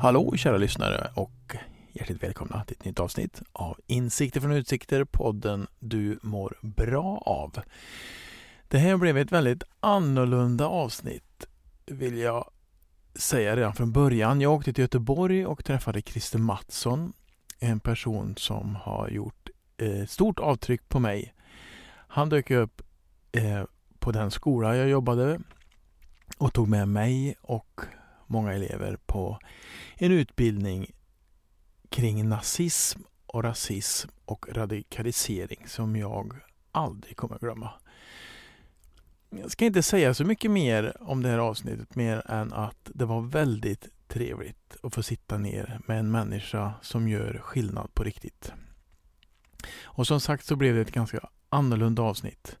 Hallå kära lyssnare och hjärtligt välkomna till ett nytt avsnitt av Insikter från Utsikter, podden du mår bra av. Det här blev ett väldigt annorlunda avsnitt vill jag säga redan från början. Jag åkte till Göteborg och träffade Christer Mattsson, en person som har gjort eh, stort avtryck på mig. Han dök upp eh, på den skola jag jobbade och tog med mig och många elever på en utbildning kring nazism och rasism och radikalisering som jag aldrig kommer att glömma. Jag ska inte säga så mycket mer om det här avsnittet mer än att det var väldigt trevligt att få sitta ner med en människa som gör skillnad på riktigt. Och som sagt så blev det ett ganska annorlunda avsnitt.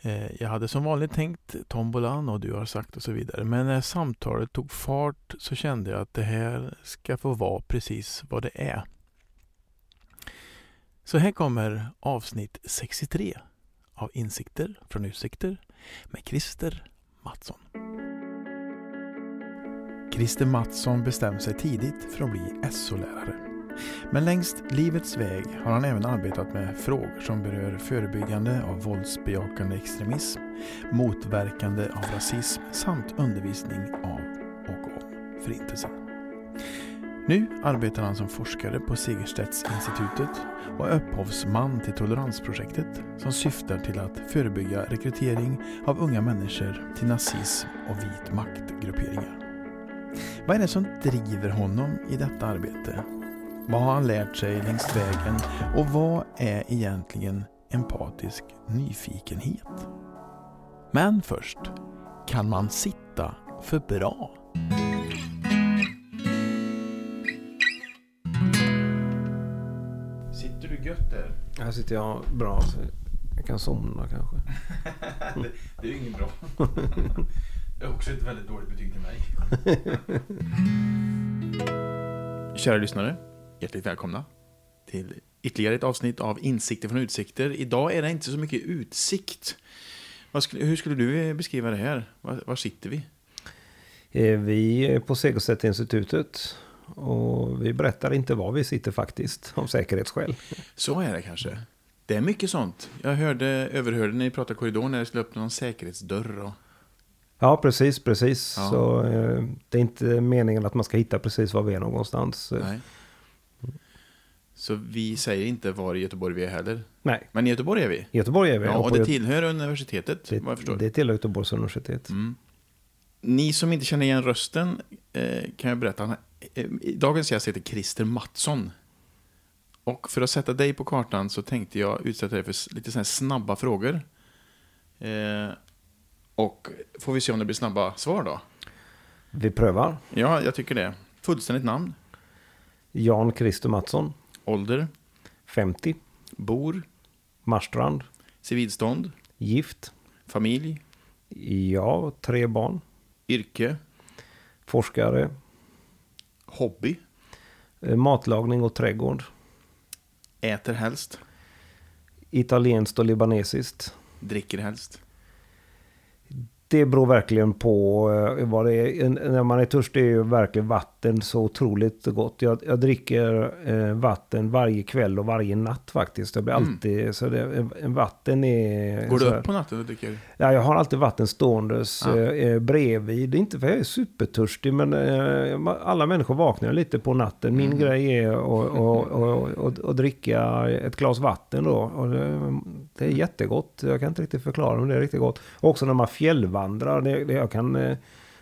Eh, jag hade som vanligt tänkt tombolan och du har sagt och så vidare. Men när samtalet tog fart så kände jag att det här ska få vara precis vad det är. Så här kommer avsnitt 63 av Insikter från Utsikter med Christer Mattsson. Christer Mattsson bestämde sig tidigt för att bli SO-lärare. Men längs livets väg har han även arbetat med frågor som berör förebyggande av våldsbejakande extremism, motverkande av rasism samt undervisning av och om Förintelsen. Nu arbetar han som forskare på Segerstedtinstitutet och är upphovsman till Toleransprojektet som syftar till att förebygga rekrytering av unga människor till nazism och vit maktgrupperingar. Vad är det som driver honom i detta arbete vad har han lärt sig längs vägen och vad är egentligen empatisk nyfikenhet? Men först, kan man sitta för bra? Sitter du gött där? Här sitter jag bra så jag kan somna kanske. det, det är ju inget bra. Det är också ett väldigt dåligt betyg till mig. Kära lyssnare. Hjärtligt välkomna till ytterligare ett avsnitt av Insikter från Utsikter. Idag är det inte så mycket utsikt. Skulle, hur skulle du beskriva det här? Var, var sitter vi? Eh, vi är på Segerstedt-institutet. Och vi berättar inte var vi sitter faktiskt, av säkerhetsskäl. Så är det kanske. Det är mycket sånt. Jag hörde, överhörde när ni pratade korridor när det skulle öppna någon säkerhetsdörr. Och... Ja, precis, precis. Ja. Så eh, det är inte meningen att man ska hitta precis var vi är någonstans. Nej. Så vi säger inte var i Göteborg vi är heller. Nej. Men i Göteborg är vi. I Göteborg är vi. Ja, och det tillhör universitetet, det, vad jag förstår. Det tillhör Göteborgs universitet. Mm. Ni som inte känner igen rösten eh, kan jag berätta. Eh, dagens gäst heter Christer Mattsson. Och för att sätta dig på kartan så tänkte jag utsätta dig för lite sådana snabba frågor. Eh, och får vi se om det blir snabba svar då? Vi prövar. Ja, jag tycker det. Fullständigt namn? Jan Christer Mattsson. Ålder? 50. Bor? Marstrand. Civilstånd? Gift. Familj? Ja, tre barn. Yrke? Forskare. Hobby? Eh, matlagning och trädgård. Äter helst? Italienskt och libanesiskt. Dricker helst? det beror verkligen på eh, vad det är. När man är törstig är ju verkligen vatten så otroligt gott. Jag, jag dricker eh, vatten varje kväll och varje natt faktiskt. Jag blir mm. alltid, så det, vatten är... Går du upp på natten och dricker? Ja, jag har alltid vatten ståendes ja. eh, bredvid. Det är inte för jag är supertörstig, men eh, alla människor vaknar lite på natten. Min mm. grej är att dricka ett glas vatten då. Och det, det, är jättegott. Jag kan inte riktigt förklara, men det är riktigt gott. Också när man fjällvandrar vandrar. Det, det, jag kan, eh,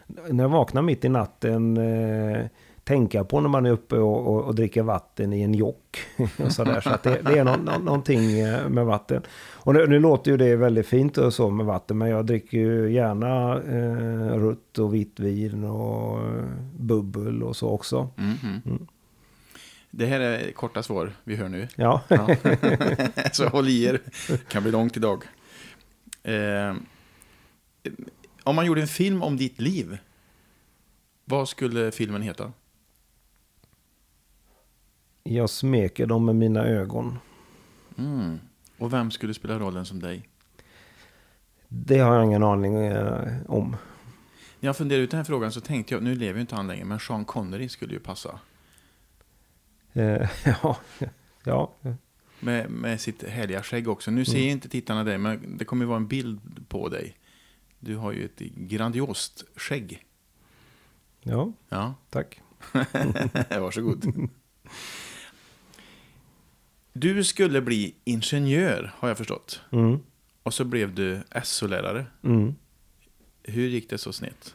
när jag vaknar mitt i natten, eh, tänka på när man är uppe och, och, och dricker vatten i en jock. och så där. så att det, det är no, no, någonting eh, med vatten. Och nu, nu, låter ju det väldigt fint och så med vatten, men jag dricker ju gärna eh, rött och vitt vin och bubbel och så också. Mm -hmm. mm. Det här är korta svar vi hör nu. Ja. ja. så håll i er. Det kan bli långt idag. Eh, om man gjorde en film om ditt liv, vad skulle filmen heta? Jag smeker dem med mina ögon. Mm. Och vem skulle spela rollen som dig? Det har jag ingen aning eh, om. När jag funderade ut den här frågan så tänkte jag, nu lever ju inte han längre, men Sean Connery skulle ju passa. Eh, ja, ja. Med, med sitt härliga skägg också. Nu ser Mm. inte tittarna dig, men det kommer ju vara en bild på dig. Du har ju ett grandiost skägg. ja, Ja, tack. varsågod. Du skulle bli ingenjör, har jag förstått. Mm, Och så blev du SO-lärare. mm. Hur gick det så snett?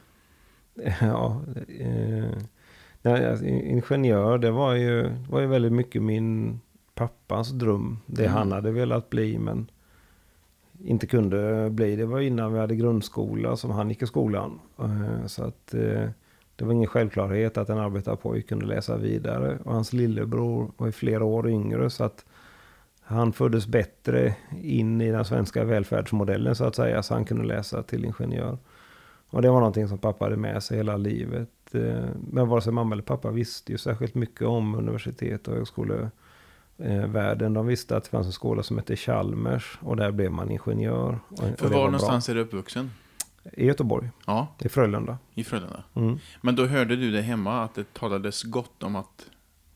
Ja, eh, nej, alltså, ingenjör, det var ju, var ju väldigt mycket min pappas dröm. Det Mm. han hade velat bli, men inte kunde bli. Det var innan vi hade grundskola som han gick i skolan. Eh, så att eh, det var ingen självklarhet att en arbetarpojke kunde läsa vidare. Och hans lillebror var ju flera år yngre, så att han föddes bättre in i den svenska välfärdsmodellen så att säga, så han kunde läsa till ingenjör. Och det var någonting som pappa hade med sig hela livet. Eh, men vare sig mamma eller pappa visste ju särskilt mycket om universitet och högskolevärlden. De visste att det fanns en skola som hette Chalmers och där blev man ingenjör. Och, och För det var bra. någonstans är du uppvuxen? I Göteborg, Ja, i Frölunda. i Frölunda. Mm. Men då hörde du det hemma att det talades gott om att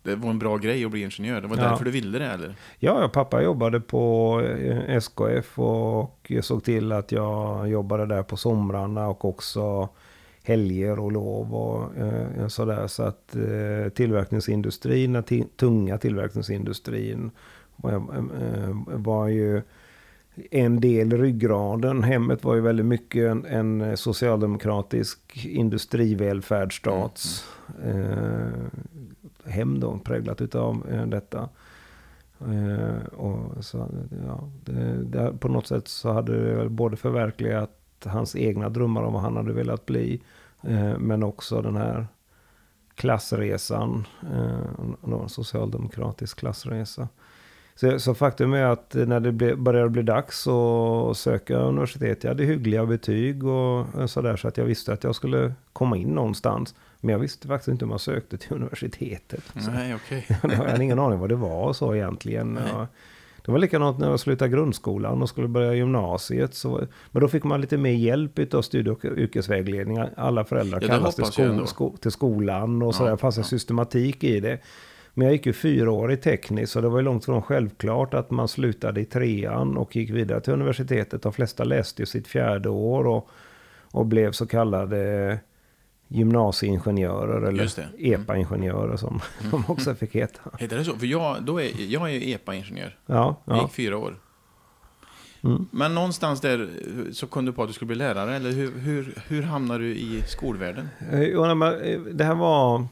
det var en bra grej att bli ingenjör. Det var Ja. därför du ville det, eller? Ja, ja, pappa jobbade på eh, SKF och såg till att jag jobbade där på somrarna och också helger och lov och eh, sådär. Så att eh, tillverkningsindustrin, den tunga tillverkningsindustrin var, eh, var ju en del i ryggraden. Hemmet var ju väldigt mycket en, en socialdemokratisk industrivälfärdsstats eh, hem då, präglat utav eh, detta. Eh, och så, ja, det, det, på något sätt så hade det väl både förverkligat hans egna drömmar om vad han hade velat bli. Eh, men också den här klassresan. Eh, en socialdemokratisk klassresa. Så, så faktum är att när det ble, började bli dags att söka universitet, jag hade hyggliga betyg och sådär så att jag visste att jag skulle komma in någonstans. Men jag visste faktiskt inte om jag sökte till universitetet. Nej, okej. jag hade ingen aning vad det var så egentligen. Nej. Det var likadant när jag slutade grundskolan och skulle börja gymnasiet. Så, men då fick man lite mer hjälp av studie och yrkesvägledning. Alla föräldrar Ja, kallas till, sko, sko, till skolan och Ja, sådär. Det fanns en ja. systematik i det. Men jag gick ju fyra år i tekniskt så det var ju långt från självklart att man slutade i trean och gick vidare till universitetet. De flesta läste ju sitt fjärde år och, och blev så kallade gymnasieingenjörer eller. Mm. EPA-ingenjörer som de också fick heta. Heter det så? För jag, då är, jag är ju EPA-ingenjör. Ja, Jag ja. gick fyra år. Mm. Men någonstans där så kom du på att du skulle bli lärare, eller hur, hur, hur hamnade du i skolvärlden? Eh, eh, Det här var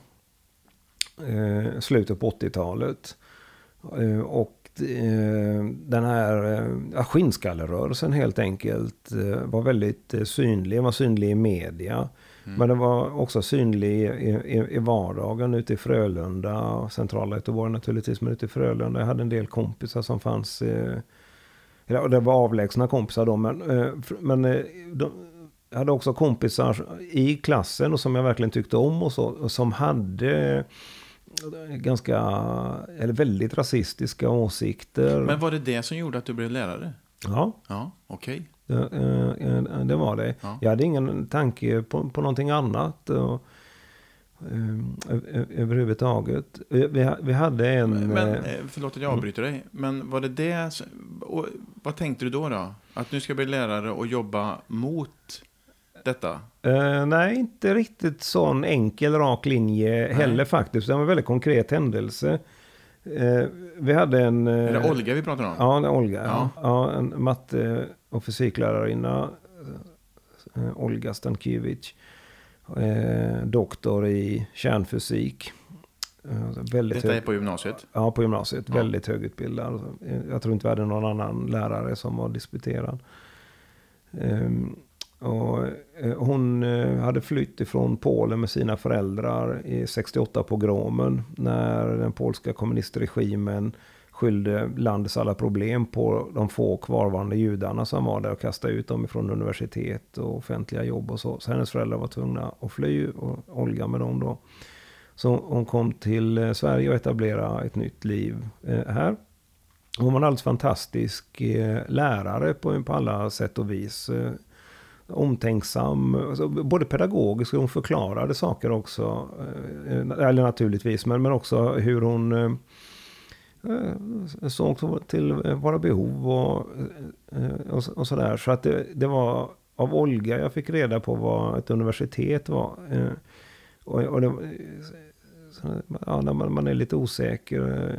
eh, slutet på 80-talet. Eh, och eh, den här eh, ja, skinnskallerörelsen helt enkelt eh, var väldigt eh, synlig. Den var synlig i media. Mm. Men den var också synlig i, i, i vardagen ute i Frölunda. och Centrala Göteborg naturligtvis, men ute i Frölunda. Jag hade en del kompisar som fanns. Eh, det var avlägsna kompisar då, men, eh, men eh, de, jag hade också kompisar i klassen och som jag verkligen tyckte om och så. Och som hade ganska, eller väldigt rasistiska åsikter. Men var det det som gjorde att du blev lärare? Ja, Ja, okej. Det, eh, eh, det var det. Ja. Jag hade ingen tanke på, på någonting annat. Och, eh, överhuvudtaget. Vi, vi ha- vi hade en... Men, eh, eh, förlåt att jag avbryter dig, men var det det, och, vad tänkte du då, då? Att nu ska jag bli lärare och jobba mot detta? Eh, nej, inte riktigt sån enkel rak linje heller faktiskt. Det var en väldigt konkret händelse. Eh, vi hade en... eh, Är det Olga vi pratar om? Ja, det är Olga. Ja. Ja, en matte och fysiklärarinna. eh, Olga Stankiewicz. Eh, doktor i kärnfysik. Eh, väldigt Detta är på gymnasiet? Ja, på gymnasiet. Ja. Väldigt högutbildad. Jag tror inte vi hade någon annan lärare som var disputerad. Ehm, och hon hade flytt ifrån Polen med sina föräldrar i 68-pogromen. När den polska kommunistregimen skyllde eh, landets alla problem på de få kvarvarande judarna som var där och kastade ut dem från universitet och offentliga jobb och så. Så hennes föräldrar var tvungna att fly och Olga med dem då. Så hon kom till eh, Sverige och etablerade ett nytt liv eh, här. Hon var en alldeles fantastisk lärare på, på alla sätt och vis. Omtänksam, alltså både pedagogisk och hon förklarade saker också. Eller naturligtvis, men, men också hur hon Eh, såg till eh, våra behov och, eh, och, och sådär. Så att det, det, var av Olga jag fick reda på vad ett universitet var. Och, och det, ja, när man, man är lite osäker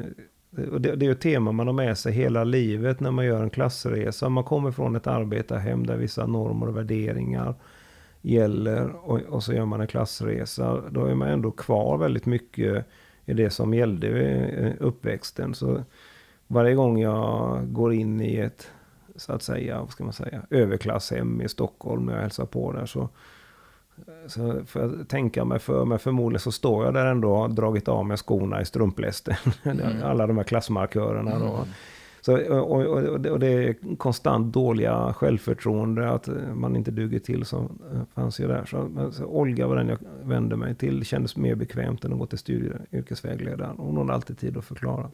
det, det är ju ett tema man har med sig hela livet när man gör en klassresa. Man kommer från ett arbetarhem där vissa normer och värderingar gäller och, och, så gör man en klassresa. Då är man ändå kvar väldigt mycket i det som gällde uppväxten. Så varje gång jag går in i ett, så att säga, vad ska man säga, överklasshem i Stockholm när jag hälsar på där så så för att tänka mig för, men förmodligen så står jag där ändå och har dragit av mig skorna i strumplästen. Mm. Alla de här klassmarkörerna mm. då. Så, och, och, och, det är konstant dåliga självförtroende, att eh, man inte duger till som eh, fanns ju där. Så, så Olga var den jag vände mig till, det kändes mer bekvämt än att gå till studie, yrkesvägledaren. Hon hade alltid tid att förklara.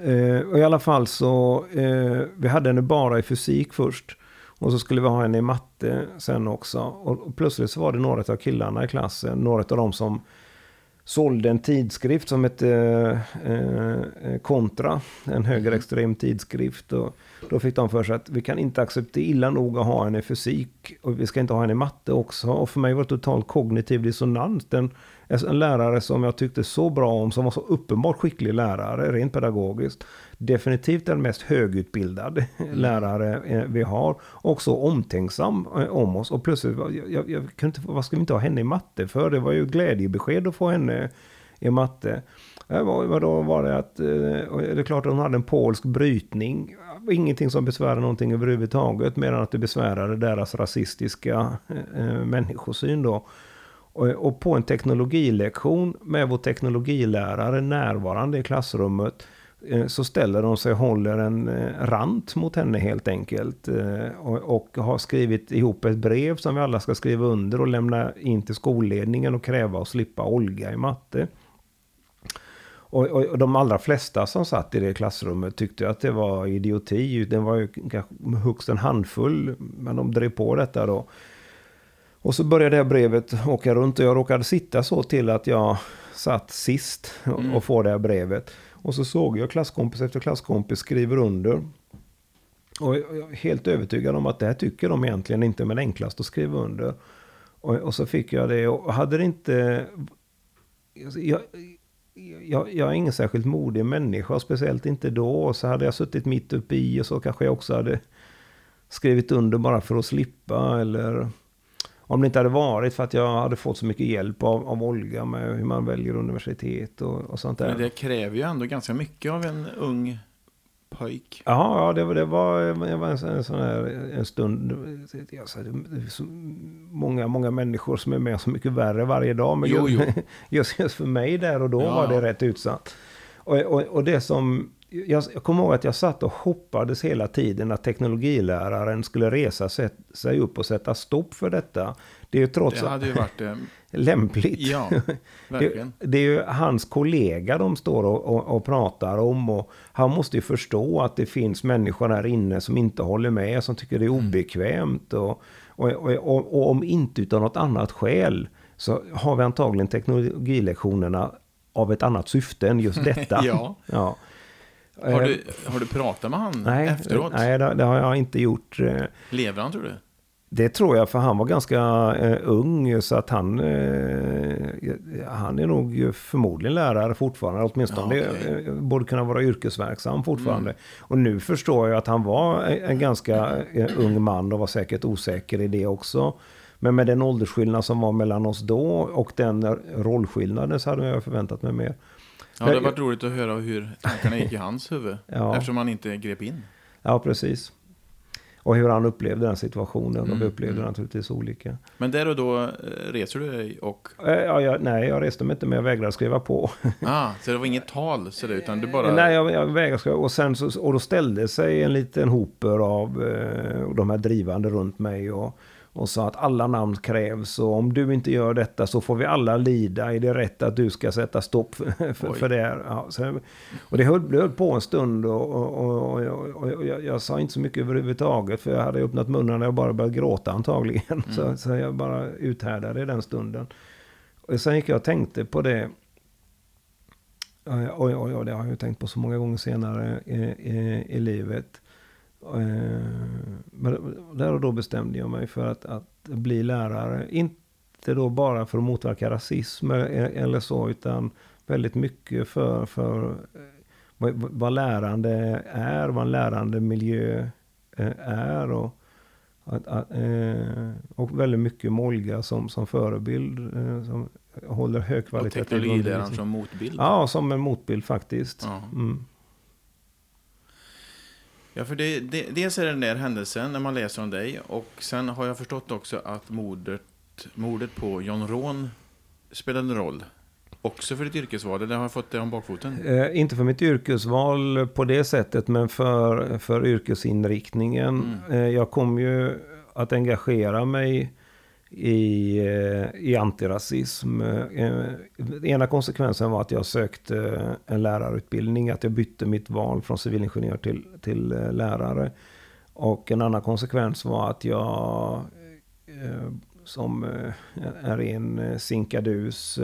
Eh, och i alla fall så, eh, vi hade henne bara i fysik först. Och så skulle vi ha henne i matte sen också. Och plötsligt så var det några av killarna i klassen, några av dem som sålde en tidskrift som hette eh, eh Kontra, en högerextrem tidskrift. Och då fick de för sig att vi kan inte acceptera illa nog att ha henne i fysik och vi ska inte ha henne i matte också. Och för mig var det totalt kognitiv dissonans. Den, en lärare som jag tyckte så bra om, som var så uppenbart skicklig lärare rent pedagogiskt definitivt den mest högutbildade mm. lärare eh, vi har. Och så omtänksam eh, om oss. Och plötsligt, jag, jag, kunde inte, vad ska vi inte ha henne i matte för? Det var ju glädjebesked att få henne i matte. Vad då var det att, eh, det är klart att hon hade en polsk brytning. Ingenting som besvärade någonting överhuvudtaget. Medan att det besvärade deras rasistiska människosyn då. Och på en teknologilektion med vår teknologilärare närvarande i klassrummet eh, så ställer de sig och håller en eh, rant mot henne helt enkelt. Eh, och, har skrivit ihop ett brev som vi alla ska skriva under och lämna in till skolledningen och kräva att slippa Olga i matte. Och, och, och, de allra flesta som satt i det klassrummet tyckte att det var idioti. Det var ju kanske högst en handfull, men de drev på detta då. Och så började det här brevet åka runt och jag råkade sitta så till att jag satt sist och, mm. och får det här brevet. Och så såg jag klasskompis efter klasskompis skriver under. Och jag är helt övertygad om att det här tycker de egentligen inte men enklast att skriva under. Och, och så fick jag det och hade det inte... Jag, jag, jag är ingen särskilt modig människa, speciellt inte då. Så hade jag suttit mitt uppe i och så kanske jag också hade skrivit under bara för att slippa. Eller om det inte hade varit för att jag hade fått så mycket hjälp av, av Olga med hur man väljer universitet och, och sånt där. Men det kräver ju ändå ganska mycket av en ung pojk. Ja, ja det, det, var, det var en, en sån här en stund. Alltså, många, många människor som är med så mycket värre varje dag. Men jo, jo. Just, just för mig där och då ja. var det rätt utsatt. Och, och, och det som jag, jag kommer ihåg att jag satt och hoppades hela tiden att teknologiläraren skulle resa sig upp och sätta stopp för detta. Det är ju trots varit eh, lämpligt. Ja, verkligen. Det, det, är ju hans kollega de står och, och, och, pratar om och han måste ju förstå att det finns människor här inne som inte håller med, som tycker det är mm. obekvämt och, och, och, och om inte utan något annat skäl så har vi antagligen teknologilektionerna av ett annat syfte än just detta. ja. ja. Har du, har du pratat med han nej, efteråt? Nej, det, det, har jag inte gjort. Eh. Lever han tror du? Det tror jag, för han var ganska uh, ung, så att han, uh, han är nog förmodligen lärare fortfarande, åtminstone ja, okay. uh, borde kunna vara yrkesverksam fortfarande. Mm. Och nu förstår jag att han var en ganska ung man och var säkert osäker i det också. Men med den åldersskillnad som var mellan oss då och den rollskillnaden så hade jag förväntat mig mer. Ja, det varit roligt att höra hur tankarna gick i hans huvud. ja. Eftersom han inte grep in. Ja, precis. Och hur han upplevde den situationen. Mm, de upplevde mm. naturligtvis olika. Men där och då eh, reser du dig och... Eh, ja, jag, nej, jag reste mig inte men jag vägrade skriva på. ah, så det var inget tal så det, utan du bara... Nej, jag, jag vägrade skriva. Och, sen så, och då ställde sig en liten hoper av eh, de här drivande runt mig. Och, och sa att alla namn krävs och om du inte gör detta så får vi alla lida. Är det rätt att du ska sätta stopp för, för det? Ja, så, och det höll, det höll på en stund och, och, och, jag, jag, sa inte så mycket överhuvudtaget för jag hade öppnat munnen och jag bara började gråta antagligen. Mm. Så, så jag bara uthärdade i den stunden. Och sen gick jag och tänkte på det. Oj, oj, oj, det har jag tänkt på så många gånger senare i, i, i livet. Eh, men där och då bestämde jag mig för att, att bli lärare. Inte då bara för att motverka rasism eller så, utan väldigt mycket för, för eh, vad, vad lärande är, vad en lärande miljö eh, är. Och, att, att, och väldigt mycket Molga som, som förebild. Som håller hög kvalitet. Och teknologiläraren som motbild? Ja, som en motbild faktiskt. Mm. Ja, för det, det, dels är det den där händelsen när man läser om dig och sen har jag förstått också att mordet, mordet på John Ron spelade en roll. Också för ditt yrkesval, eller har jag fått det om bakfoten? Eh, inte för mitt yrkesval på det sättet, men för, för yrkesinriktningen. Mm. Eh, jag kom ju att engagera mig i, eh, i antirasism. Eh, ena konsekvensen var att jag sökte eh, en lärarutbildning, att jag bytte mitt val från civilingenjör till, till lärare. Och en annan konsekvens var att jag som är en sinkadus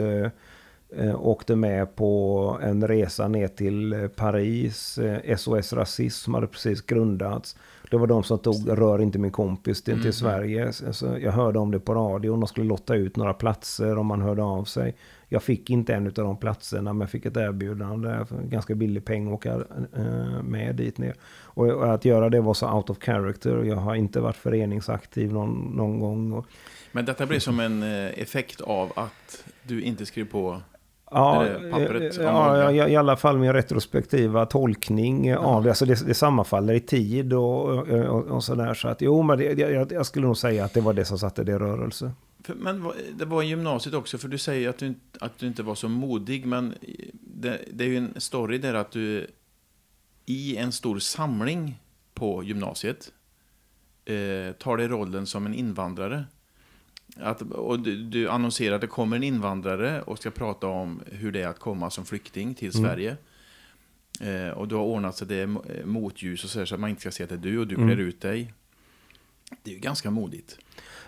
åkte med på en resa ner till Paris. SOS Rasism hade precis grundats. Det var de som tog Rör inte min kompis till, till mm. Sverige. Alltså, jag hörde om det på radion. De skulle lotta ut några platser om man hörde av sig. Jag fick inte en av de platserna men jag fick ett erbjudande. För ganska billig peng att åka äh, med dit ner. Och, och, att göra det var så out of character. Jag har inte varit föreningsaktiv någon, någon gång. Men detta blev som en eh, effekt av att du inte skrev på Ja, pappret, eh, ja, ja, i alla fall min retrospektiva tolkning ja. av det. Alltså det, det sammanfaller i tid och, och, och sådär. Så att jo, men det, jag, jag, skulle nog säga att det var det som satte det i rörelse. Men det var i gymnasiet också, för du säger att du, att du inte var så modig. Men det, det är ju en story där att du i en stor samling på gymnasiet eh, tar dig rollen som en invandrare. Att, och du, du annonserar att det kommer en invandrare och ska prata om hur det är att komma som flykting till mm. Sverige. Eh, och du har ordnat så att det är eh, motljus och så, så att man inte ska se att det är du och du mm. klär ut dig. Det är ju ganska modigt.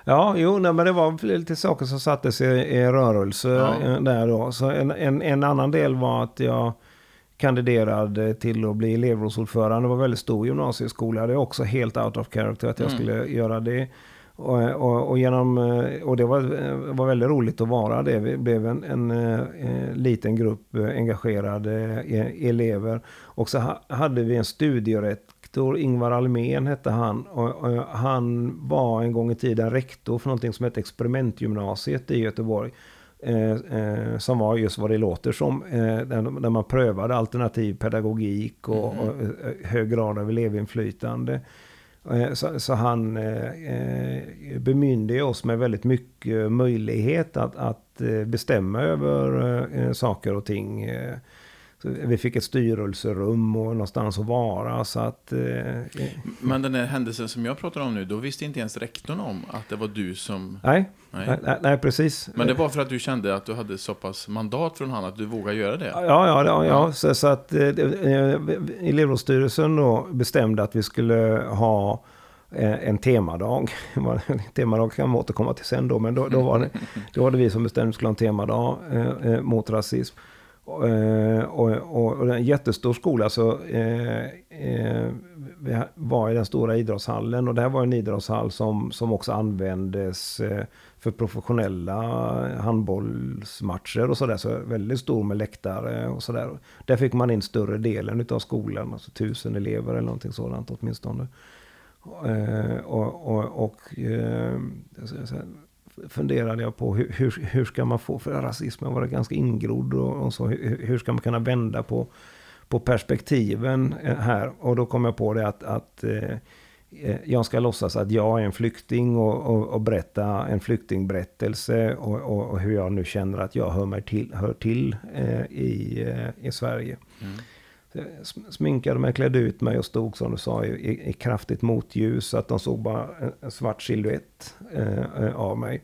Ja, jo, nej, men det var lite saker som sattes i, i rörelse ja. Eh, där då. Så en, en, en, annan del var att jag kandiderade till att bli elevrådsordförande. Det var väldigt stor gymnasieskola. Det är också helt out of character att jag mm. skulle göra det. Och, och, och, genom, eh, och det var, var väldigt roligt att vara det. Vi blev en, en, en eh, liten grupp eh, engagerade elever. Och så hade vi en studierektor, Ingvar Almén hette han. Och, och, han var en gång i tiden rektor för någonting som hette experimentgymnasiet i Göteborg. Eh, eh, som var just vad det låter som. Eh, där, där, man prövade alternativ pedagogik och, mm. och hög grad av elevinflytande. Eh, Eh, så, så, han eh, eh, bemyndigar oss med väldigt mycket möjlighet att, att eh, bestämma över eh, saker och ting. Vi fick ett styrelserum och någonstans att vara. Så att, eh, Men den här händelsen som jag pratar om nu, då visste inte ens rektorn om att det var du som... Nej, nej, nej, nej precis. Men det var för att du kände att du hade så pass mandat från honom att du vågade göra det? Ja, ja, ja, ja. Så, så att eh, eh elevrådsstyrelsen då bestämde att vi skulle ha eh, en temadag. temadag kan man återkomma till sen då, men då, då, var, det, då var det vi som bestämde att vi skulle ha en temadag eh, eh mot rasism. Eh, och, och, och, en jättestor skola så eh, eh, vi var i den stora idrottshallen och det här var en idrottshall som, som också användes eh, för professionella handbollsmatcher och sådär. Så väldigt stor med läktare och sådär. Där fick man in större delen av skolan, alltså tusen elever eller någonting sådant åtminstone. Eh, och, och, och eh, funderade jag på hur, hur, hur ska man få, för rasismen var ganska ingrodd och, och så, hur, hur, ska man kunna vända på, på perspektiven eh, här? Och då kom jag på det att, att eh, eh, jag ska låtsas att jag är en flykting och, och, och berätta en flyktingberättelse och, och, och, hur jag nu känner att jag hör, mig till, hör till eh, i, eh, i Sverige. Mm sminkade mig, klädde ut mig och stod som du sa i, i kraftigt motljus. Så att de såg bara en svart silhuett eh, av mig.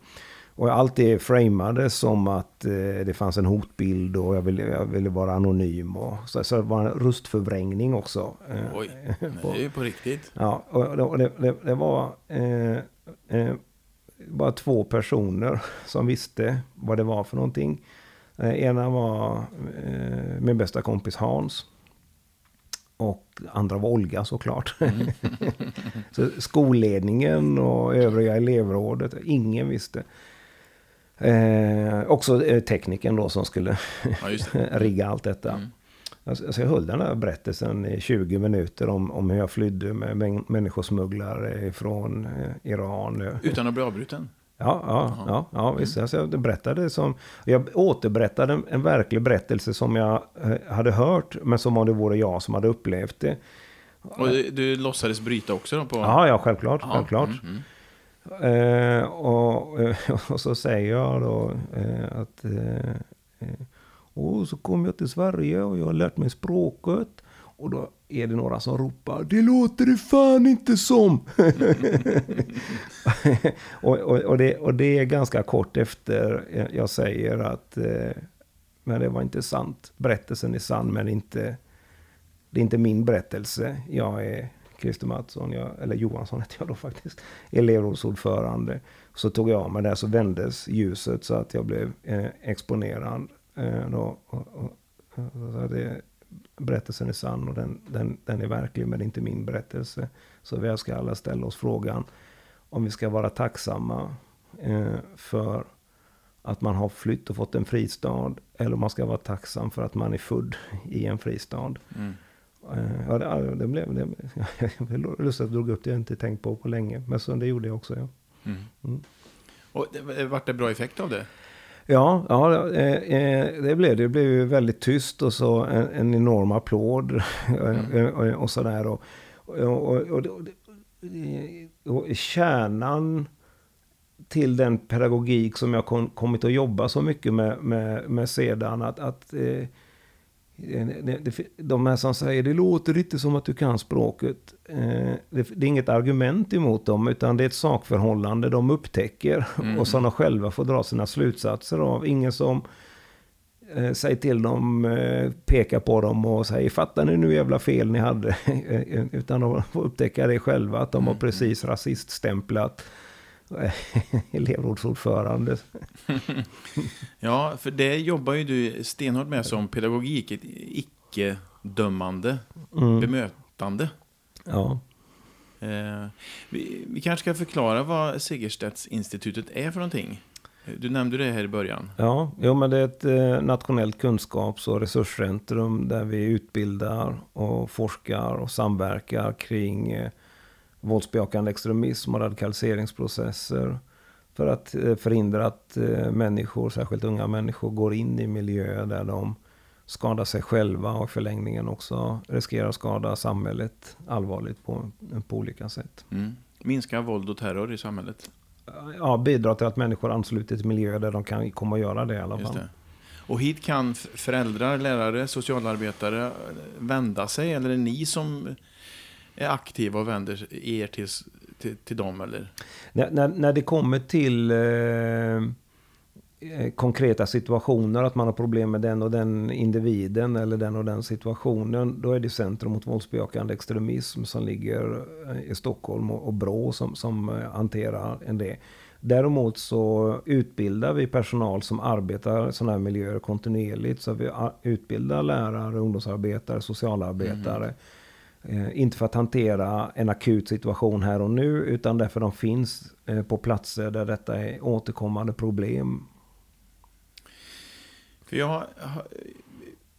Och allt det framade som att eh, det fanns en hotbild och jag ville, jag ville vara anonym. Och, så, så det var en rustförvrängning också. Eh, Oj, på, det är ju på riktigt. Ja, och det, det, det var eh, eh, bara två personer som visste vad det var för någonting. Eh, ena var eh, min bästa kompis Hans. Och andra var Olga såklart. Mm. så skolledningen och övriga elevrådet, ingen visste. Eh, också eh, tekniken då som skulle ja, rigga allt detta. Mm. Alltså, jag höll den här berättelsen i 20 minuter om, om hur jag flydde med människosmugglare från eh, Iran. Utan att bli avbruten? Ja, ja, ja, ja visst. Mm. Alltså, jag berättade som... Jag återberättade en, en verklig berättelse som jag eh, hade hört, men som om det vore jag som hade upplevt det. Och du, du låtsades bryta också då? På... Ja, ja, självklart. Aha, självklart. Mm, mm. Eh, och, och, så säger jag då eh, att... Eh, eh, och så kom jag till Sverige och jag har lärt mig språket. Och då är det några som ropar Det låter det fan inte som! och, och, och, det, och det är ganska kort efter jag säger att eh, Men det var inte sant. Berättelsen är sann men inte Det är inte min berättelse. Jag är Christer Mattsson, jag, eller Johansson hette jag då faktiskt, elevrådsordförande. Så tog jag av mig där så vändes ljuset så att jag blev eh, exponerad. Eh, då, och, och, så det, berättelsen är sann och den, den, den är verklig men det är inte min berättelse. Så vi ska alla ställa oss frågan om vi ska vara tacksamma eh, för att man har flytt och fått en fristad. Eller om man ska vara tacksam för att man är född i en fristad. Mm. Eh, ja, det, det blev... Det, jag lustigt att jag drog upp det, jag inte tänkt på på länge. Men så det gjorde jag också, ja. Mm. Mm. Och det, vart det bra effekt av det? Ja, ja eh, eh, det blev det. Det blev ju väldigt tyst och så en, en enorm applåd. Mm. och, eh, eh, och sådär. Och, och, och, och, och, kärnan till den pedagogik som jag kom, kommit att jobba så mycket med, med, med sedan. Att, att eh, de här som säger det låter inte som att du kan språket. Eh, det är inget argument emot dem utan det är ett sakförhållande de upptäcker. Mm. Och som de själva får dra sina slutsatser av. Ingen som eh, säger till dem, eh, pekar på dem och säger fattar ni nu jävla fel ni hade. utan de får upptäcka det själva att de har mm. precis rasiststämplat elevrådsordförande. ja, för det jobbar ju du stenhårt med som pedagogik, ett icke-dömande mm. bemötande. Ja. Eh, vi, vi, kanske ska förklara vad Segerstedtinstitutet är för någonting. Du nämnde det här i början. Ja, jo, men det är ett eh, nationellt kunskaps och resurscentrum där vi utbildar och forskar och samverkar kring eh, våldsbejakande extremism och radikaliseringsprocesser. För att eh, förhindra att eh, människor, särskilt unga människor, går in i miljöer där de skadar sig själva och i förlängningen också riskerar att skada samhället allvarligt på, på olika sätt. Mm. Minska våld och terror i samhället? Ja, bidra till att människor ansluter till miljöer där de kan komma och göra det i alla fall. Och hit kan föräldrar, lärare, socialarbetare vända sig? Eller är det ni som är aktiva och vänder er till, till, till dem? Eller? När, när, när det kommer till eh, eh, konkreta situationer, att man har problem med den och den individen eller den och den situationen, då är det Centrum mot våldsbejakande extremism som ligger eh, i Stockholm och, och BRÅ som, som eh, hanterar en det. Däremot så utbildar vi personal som arbetar i sådana här miljöer kontinuerligt. Så vi utbildar lärare, ungdomsarbetare, socialarbetare. Mm Eh, inte för att hantera en akut situation här och nu utan därför de finns eh, på platser där detta är återkommande problem. För jag,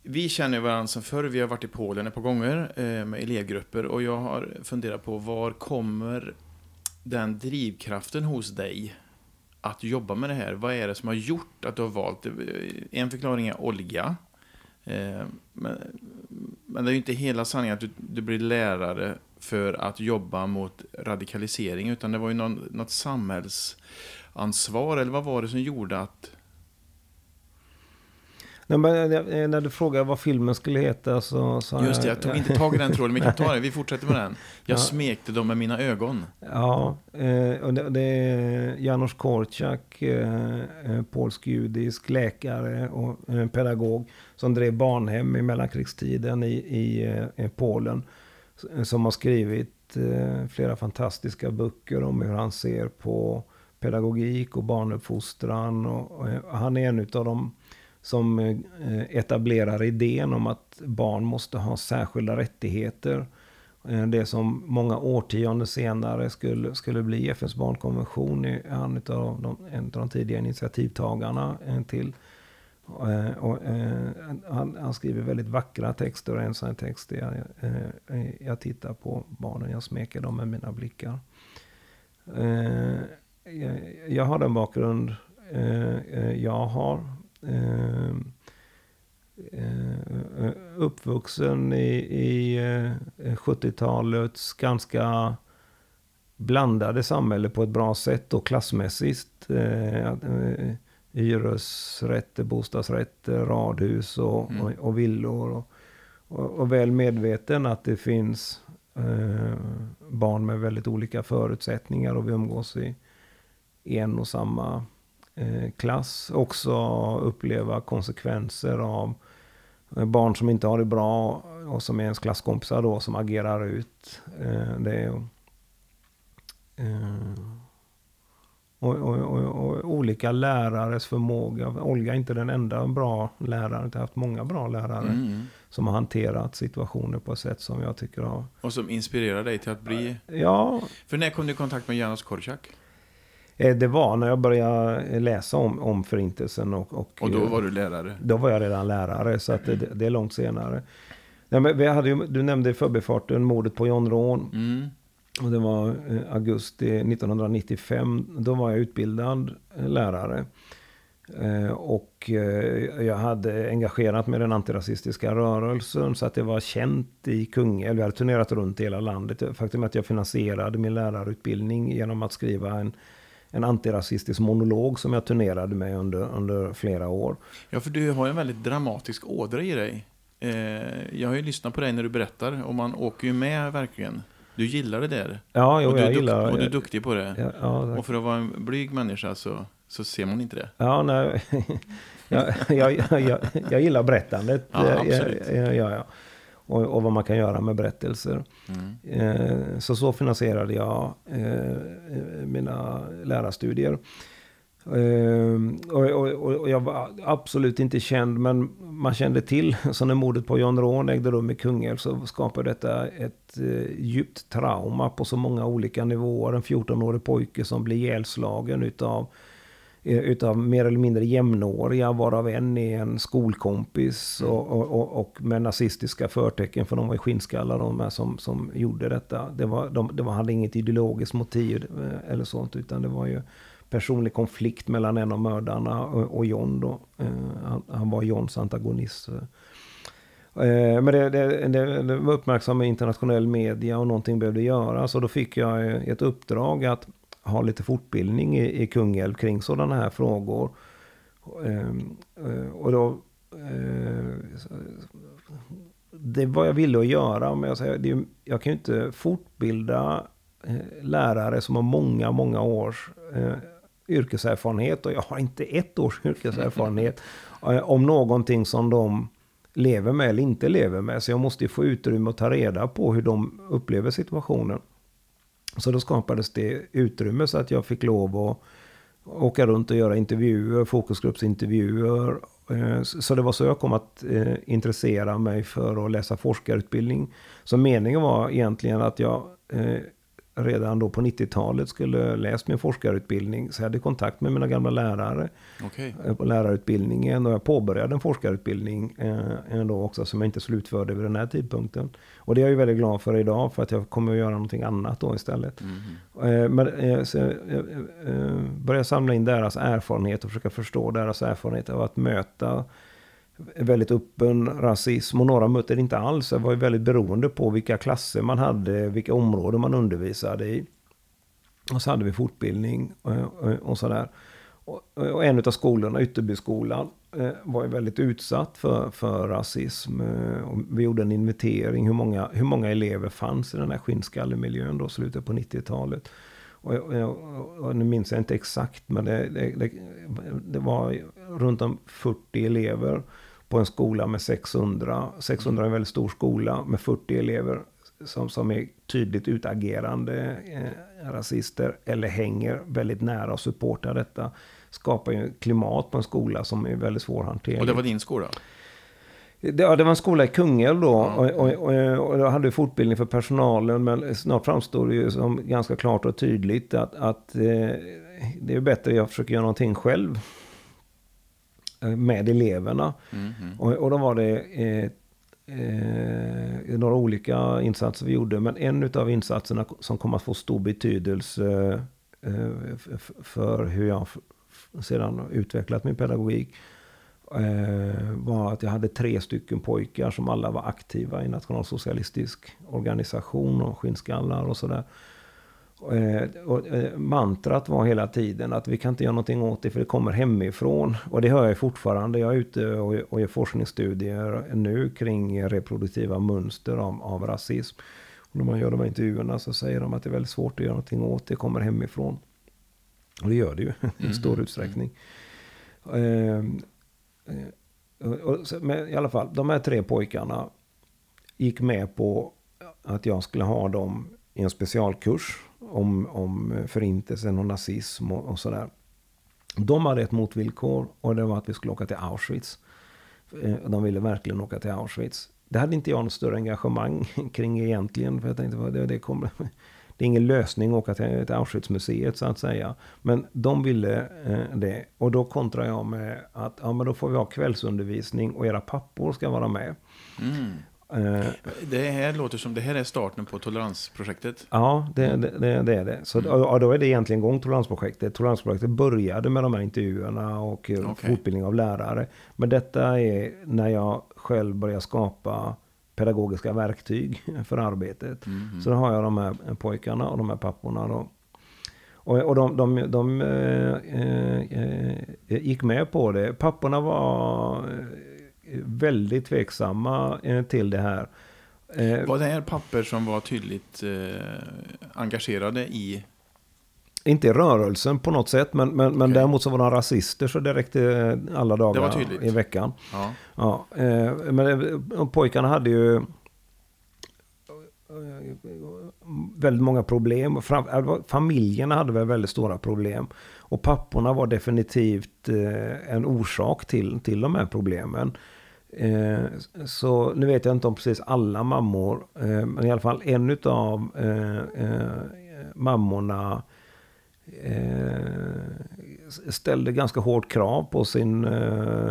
vi känner varandra sedan förr. Vi har varit i Polen ett par gånger eh, med elevgrupper och jag har funderat på var kommer den drivkraften hos dig att jobba med det här? Vad är det som har gjort att du har valt En förklaring är Olga. Men, men det är ju inte hela sanningen att du, du blir lärare för att jobba mot radikalisering, utan det var ju någon, något samhällsansvar, eller vad var det som gjorde att... Nej, men, eh, när du frågade vad filmen skulle heta så sa Just det, jag tog inte tag i den tråden, vi kan ta det. Vi fortsätter med den. Jag Ja. smekte dem med mina ögon. Ja, eh, och det, det är Janusz Korczak, eh, eh, polsk-judisk läkare och eh, pedagog som drev barnhem i mellankrigstiden i, i eh, i Polen. Som har skrivit eh, flera fantastiska böcker om hur han ser på pedagogik och barnuppfostran. Och, och, eh, han är en av dem som eh, etablerar idén om att barn måste ha särskilda rättigheter. Eh, det som många årtionden senare skulle, skulle bli FNs barnkonvention är han utav de, en av de tidiga initiativtagarna eh, till. Eh, och, Och, han, han skriver väldigt vackra texter och en sån här text där jag, eh, jag tittar på barnen, jag smeker dem med mina blickar. Jag, jag har den bakgrund jag har. Uppvuxen i, i 70-talets ganska blandade samhälle på ett bra sätt och klassmässigt. Hyresrätter, bostadsrätter, radhus och, Mm. och, och villor. Och, och, och väl medveten att det finns eh, barn med väldigt olika förutsättningar och vi umgås i en och samma eh, klass. Också uppleva konsekvenser av eh, barn som inte har det bra och som är ens klasskompisar då som agerar ut. Eh, det är, eh, och, och, och, och olika lärares förmåga. Olga är inte den enda bra läraren. Jag har haft många bra lärare Mm. som har hanterat situationer på ett sätt som jag tycker har... Och som inspirerar dig till att bli... Ja, För när kom du i kontakt med Janusz Korczak? eh, det var när jag började läsa om, om förintelsen och, och, Och då eh, var du lärare? Då var jag redan lärare, så att det, det är långt senare. Nej, men vi hade ju, du nämnde i förbifarten mordet på John Rån. Mm. Och det var eh, augusti 1995. Då var jag utbildad eh, lärare. Eh, och jag hade engagerat mig i den antirasistiska rörelsen. Så att det var känt i Kungälv. Jag hade turnerat runt i hela landet. Faktum är att jag finansierade min lärarutbildning genom att skriva en, en antirasistisk monolog som jag turnerade med under, under flera år. Ja, för du har en väldigt dramatisk ådra i dig. Jag har ju lyssnat på dig när du berättar och man åker ju med verkligen. Du gillar det där. Ja, jo, och, du är jag gillar... och du är duktig på det. Ja, ja, och för att vara en blyg människa så, så ser man inte det. Ja, nej. jag, jag, jag, jag, gillar berättandet. Ja, Eh, absolut. Ja, ja, ja. Och, och vad man kan göra med berättelser. Mm. Eh, Så så finansierade jag eh, mina lärarstudier. Eh, Och, och, och jag var absolut inte känd, men man kände till. Så när mordet på John Rån ägde rum i Kungälv så skapade detta ett eh, djupt trauma på så många olika nivåer. En 14-årig pojke som blir ihjälslagen utav eh, utav mer eller mindre jämnåriga, varav en är en skolkompis och, och, och, och med nazistiska förtecken, för de var ju skinnskallar de här som, som gjorde detta. Det, var, de, det var, hade inget ideologiskt motiv eh, eller sånt, utan det var ju personlig konflikt mellan en av mördarna och, och John då. Eh, han, han var Johns antagonist. Eh, men det, det, det, det var uppmärksammat i internationell media och någonting behövde göras. Och då fick jag eh, ett uppdrag att ha lite fortbildning i, i Kungälv kring sådana här frågor. Och då... Det var jag ville att göra, men jag, säger, det, är jag kan ju inte fortbilda lärare som har många, många års yrkeserfarenhet och jag har inte ett års yrkeserfarenhet eh, om någonting som de lever med eller inte lever med. Så jag måste ju få utrymme att ta reda på hur de upplever situationen. Så då skapades det utrymme så att jag fick lov att åka runt och göra intervjuer, fokusgruppsintervjuer. Eh, så det var så jag kom att eh, intressera mig för att läsa forskarutbildning. Så meningen var egentligen att jag redan då på 90-talet skulle läst min forskarutbildning. Så jag hade kontakt med mina gamla lärare Okej. eh, på lärarutbildningen och jag påbörjade en forskarutbildning eh, ändå också som jag inte slutförde vid den här tidpunkten. Och det är jag ju väldigt glad för idag för att jag kommer att göra någonting annat då istället. Mm. Eh, men, eh, så, jag eh, började samla in deras erfarenhet och försöka förstå deras erfarenhet av att möta väldigt öppen rasism och några mötte det inte alls. Det var ju väldigt beroende på vilka klasser man hade, vilka områden man undervisade i. Och så hade vi fortbildning eh, eh, och, sådär. Eh, och en av skolorna, Ytterbyskolan, var ju väldigt utsatt för, för rasism. Och vi gjorde en inventering hur många, hur många elever fanns i den här skinnskallemiljön då, slutet på 90-talet. Och, och, och, nu minns jag inte exakt, men det, det, det, det, var runt om 40 elever på en skola med 600. 600 är en väldigt stor skola med 40 elever som, som är tydligt utagerande eh, rasister eller hänger väldigt nära och supportar detta. Skapar ju klimat på en skola som är väldigt svårhanterligt. Och det var din skola? Det, ja, det var en skola i Kungälv då. Mm. Och, och, och, och jag hade fortbildning för personalen. Men snart framstår det ju som ganska klart och tydligt att, att eh, det är bättre att jag försöker göra någonting själv. Eh, med eleverna. Mm. Och, och då var det eh, eh, några olika insatser vi gjorde. Men en av insatserna som kom att få stor betydelse eh, för hur jag sedan utvecklat min pedagogik eh, var att jag hade tre stycken pojkar som alla var aktiva i nationalsocialistisk organisation och skinnskallar och sådär. Eh, och, eh, mantrat var hela tiden att vi kan inte göra någonting åt det för det kommer hemifrån. Och det hör jag fortfarande. Jag är ute och, gör forskningsstudier nu kring reproduktiva mönster av, av rasism. Och när man gör de här intervjuerna så säger de att det är väldigt svårt att göra någonting åt det. kommer hemifrån. Och det gör det ju i stor mm. utsträckning. Mm. Eh, och, men i alla fall, de här tre pojkarna gick med på att jag skulle ha dem i en specialkurs om, om förintelsen och nazism och, och sådär. De hade ett motvillkor och det var att vi skulle åka till Auschwitz. Eh, de ville verkligen åka till Auschwitz. Det hade inte jag något större engagemang kring egentligen. För jag tänkte det, det, kommer, det är ingen lösning att åka till, till Auschwitzmuseet så att säga. Men de ville eh, det. Och då kontrar jag med att ja, men då får vi ha kvällsundervisning och era pappor ska vara med. Mm. Eh, det här låter som det här är starten på toleransprojektet. Ja, det, det, det är det. Så, mm. då är det egentligen igång toleransprojektet. Toleransprojektet började med de här intervjuerna och okay. fortbildning av lärare. Men detta är när jag själv börjar skapa pedagogiska verktyg för arbetet. Mm. Så då har jag de här pojkarna och de här papporna. Då. Och, och de, de, de eh, eh, gick med på det. Papporna var väldigt tveksamma eh, till det här. Eh, var det här papper som var tydligt eh, engagerade i? Inte i rörelsen på något sätt, men, men, okay. men däremot så var de rasister så det räckte alla dagar i veckan. Ja. Ja, men pojkarna hade ju väldigt många problem. Familjerna hade väl väldigt stora problem. Och papporna var definitivt en orsak till, till de här problemen. Eh, så nu vet jag inte om precis alla mammor, eh, men i alla fall en utav eh, mammorna ställde ganska hårt krav på sin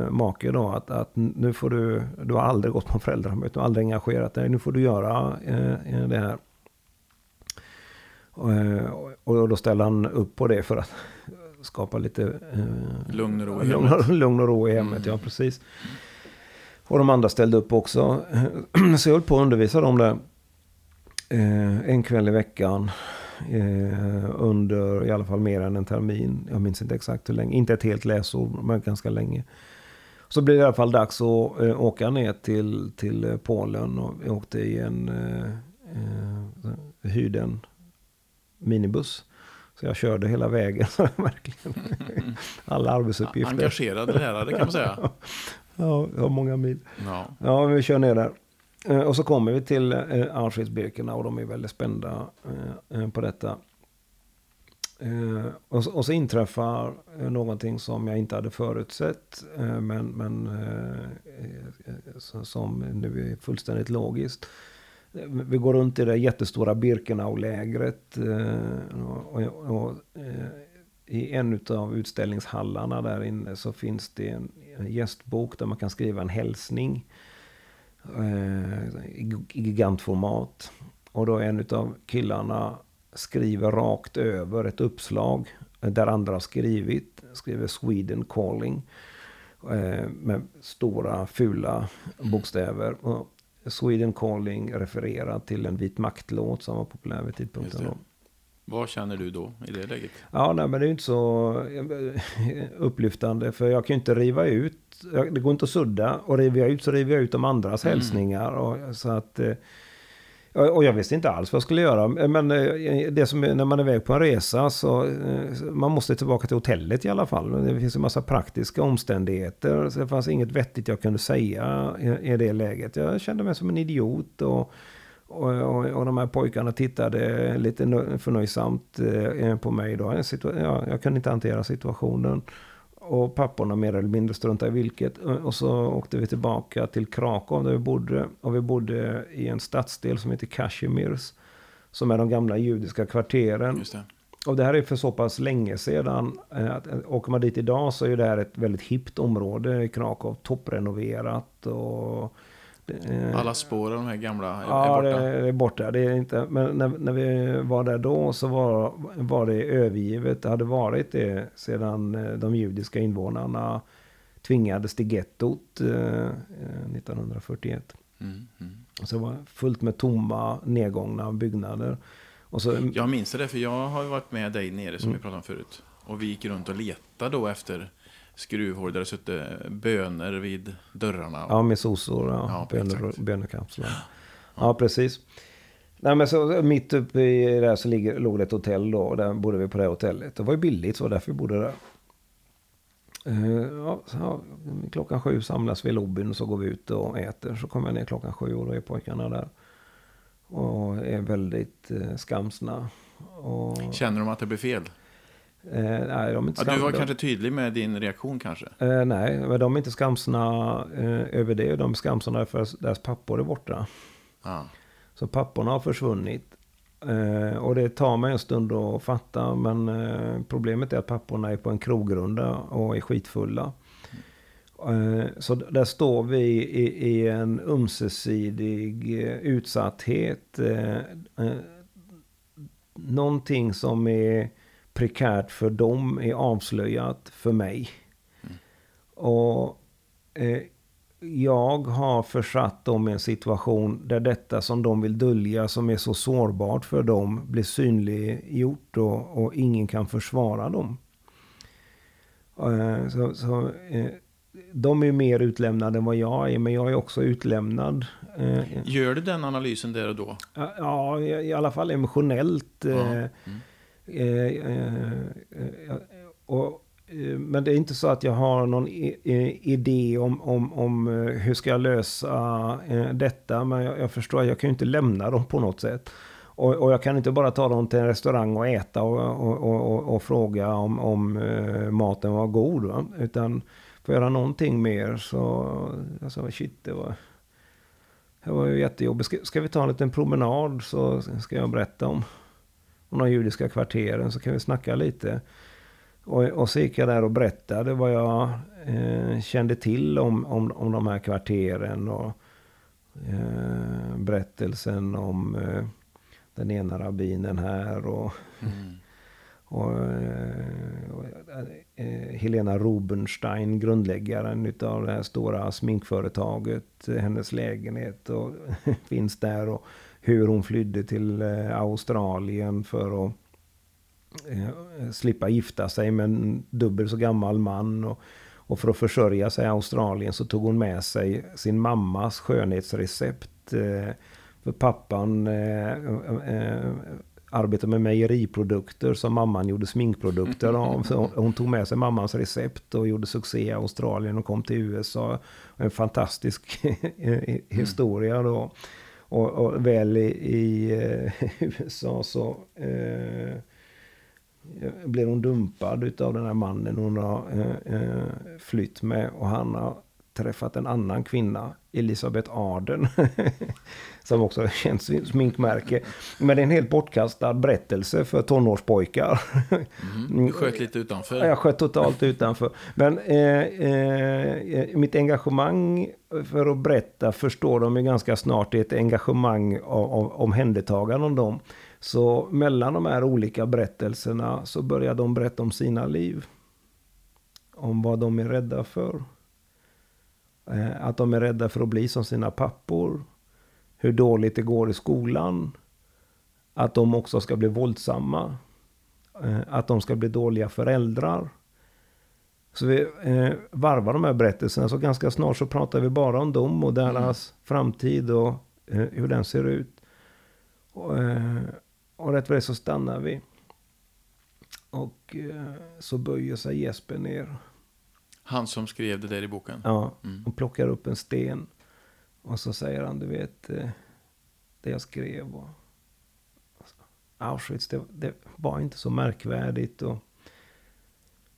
make då. Att, att nu får du, du har aldrig gått på föräldramöte, du har aldrig engagerat dig, nu får du göra det här. Och då ställde han upp på det för att skapa lite lugn och ro i hemmet. Lugn och ro i hemmet, mm. ja precis. Och de andra ställde upp också. Så jag höll på att undervisa dem där. Eh, en kväll i veckan. Eh, under i alla fall mer än en termin. Jag minns inte exakt hur länge. Inte ett helt läsår, men ganska länge. Så blev det i alla fall dags att eh, åka ner till, till Polen. Och vi åkte i en... hyrde en minibuss. Så jag körde hela vägen. verkligen. Alla arbetsuppgifter. Engagerad lärare kan man säga. Ja, jag har många mil. Ja. ja, vi kör ner där. Eh, och så kommer vi till eh, Auschwitz-Birkenau och de är väldigt spända eh, på detta. Och så, och så inträffar någonting som jag inte hade förutsett. Men, men som nu är fullständigt logiskt. Vi går runt i det jättestora Birkenau-lägret. Och, och, och, I en av utställningshallarna där inne så finns det en gästbok där man kan skriva en hälsning. Eh, I gigantformat. Och då en av killarna skriver rakt över ett uppslag där andra har skrivit. Skriver Sweden calling. Eh, med stora fula bokstäver. Och Sweden calling refererar till en vit maktlåt som var populär vid tidpunkten. Vad känner du då i det läget? Ja, nej, men det är ju inte så eh, upplyftande. För jag kan ju inte riva ut. Det går inte att sudda. Och river jag ut så river jag ut de andras mm. hälsningar. Och, så att... Eh, och jag visste inte alls vad jag skulle göra. Men eh, det som när man är iväg på en resa så man måste tillbaka till hotellet i alla fall. Det finns en massa praktiska omständigheter. Så det fanns inget vettigt jag kunde säga i, det läget. Jag kände mig som en idiot. Och och, och, och, de här pojkarna tittade lite förnöjsamt eh, på mig då. Ja, jag kunde inte hantera situationen. Och papporna mer eller mindre struntade i vilket. Och så åkte vi tillbaka till Krakow där vi bodde. Och vi bodde i en stadsdel som heter Kashimirs. Som är de gamla judiska kvarteren. Det. Och det här är för så pass länge sedan. Eh, att, åker man dit idag så är det här ett väldigt hippt område i Krakow. Topprenoverat och Eh, Alla spår av de här gamla är, ja, är borta? Ja, det är borta. Det är inte, men när, när vi var där då så var, var det övergivet. Det hade varit det sedan eh, de judiska invånarna tvingades till gettot eh, 1941. Mm, mm. Så det var fullt med tomma, nedgångna byggnader. Och så, jag minns det, för jag har varit med dig nere som mm. vi pratade om förut. Och vi gick runt och letade då efter skruvhål där det suttit bönor vid dörrarna. Ja, med sosor. Ja, ja bönor, bönekapslar. Ja. ja, precis. Nej, men så, mitt uppe i det här så ligger, låg det ett hotell då. Och där bodde vi på det hotellet. Det var ju billigt så därför vi bodde där. Uh, ja, så, klockan sju samlas vi i lobbyn och så går vi ut och äter. Så kommer jag ner klockan sju och då är pojkarna där. Och är väldigt uh, skamsna. Och... Känner de att det blir fel? Eh, nej, de är inte ja, du var kanske tydlig med din reaktion kanske? Eh, nej, men de är inte skamsna eh, över det. De är skamsna för att deras pappor är borta. Ah. Så papporna har försvunnit. Eh, och det tar mig en stund att fatta. Men eh, problemet är att papporna är på en krogrunda och är skitfulla. Mm. Så där står vi i, i en ömsesidig utsatthet. Någonting som är prekärt för dem är avslöjat för mig. Mm. Och eh, jag har försatt dem i en situation där detta som de vill dölja som är så sårbart för dem blir synliggjort och, och ingen kan försvara dem. Eh, så, så eh, de är mer utlämnade än vad jag är, men jag är också utlämnad. Eh, Gör du den analysen där och då? Ja, i, alla fall emotionellt. Ja. Eh, mm. Eh, eh, och, eh, men det är inte så att jag har någon idé om, om, om hur ska jag lösa detta. Men jag, jag förstår att jag kan ju inte lämna dem på något sätt. Och, och, jag kan inte bara ta dem till en restaurang och äta och, och, och, och fråga om, om maten var god. Va? Utan för att göra någonting mer så... Jag sa shit, det var... Det var ju jättejobbigt. Ska, ska vi ta en liten promenad så ska jag berätta om om de judiska kvarteren så kan vi snacka lite. Och, och så gick jag där och berättade vad jag eh, kände till om, om, om de här kvarteren. Och eh, berättelsen om eh, den ena rabbinen här. Och, mm. och, eh, och eh, Helena Rubenstein, grundläggaren utav det här stora sminkföretaget. Hennes lägenhet och finns där. och hur hon flydde till eh, Australien för att eh, slippa gifta sig med en dubbelt så gammal man. Och, och för att försörja sig i Australien så tog hon med sig sin mammas skönhetsrecept. Eh, för pappan arbetade med mejeriprodukter som mamman gjorde sminkprodukter av. Så hon tog med sig mammans recept och gjorde succé i Australien och kom till USA. En fantastisk historia då. Och, och väl i, i eh, USA så eh, blir hon dumpad av den här mannen hon har eh, eh flytt med. Och han har träffat en annan kvinna, Elisabeth Arden. som också känns som sminkmärke. Men det är en helt bortkastad berättelse för tonårspojkar. Mm, sköt lite utanför. Jag sköt totalt utanför. Men eh, eh, mitt engagemang för att berätta förstår de ju ganska snart. Det är ett engagemang av, av omhändertagande om dem. Så mellan de här olika berättelserna så börjar de berätta om sina liv. Om vad de är rädda för. Eh, att de är rädda för att bli som sina pappor. Hur dåligt det går i skolan. att de också ska bli våldsamma. Eh, att de ska bli dåliga föräldrar. Så vi eh, varvar de här berättelserna. Så ganska snart så pratar vi bara om dem och deras mm. framtid och hur den ser ut. Och, och rätt vad det så stannar vi. Och så böjer sig Jesper ner. Han som skrev det där i boken? Ja, mm. och plockar upp en sten. Och så säger han, du vet, eh, det jag skrev. Och, Auschwitz, det, det, var inte så märkvärdigt. Och,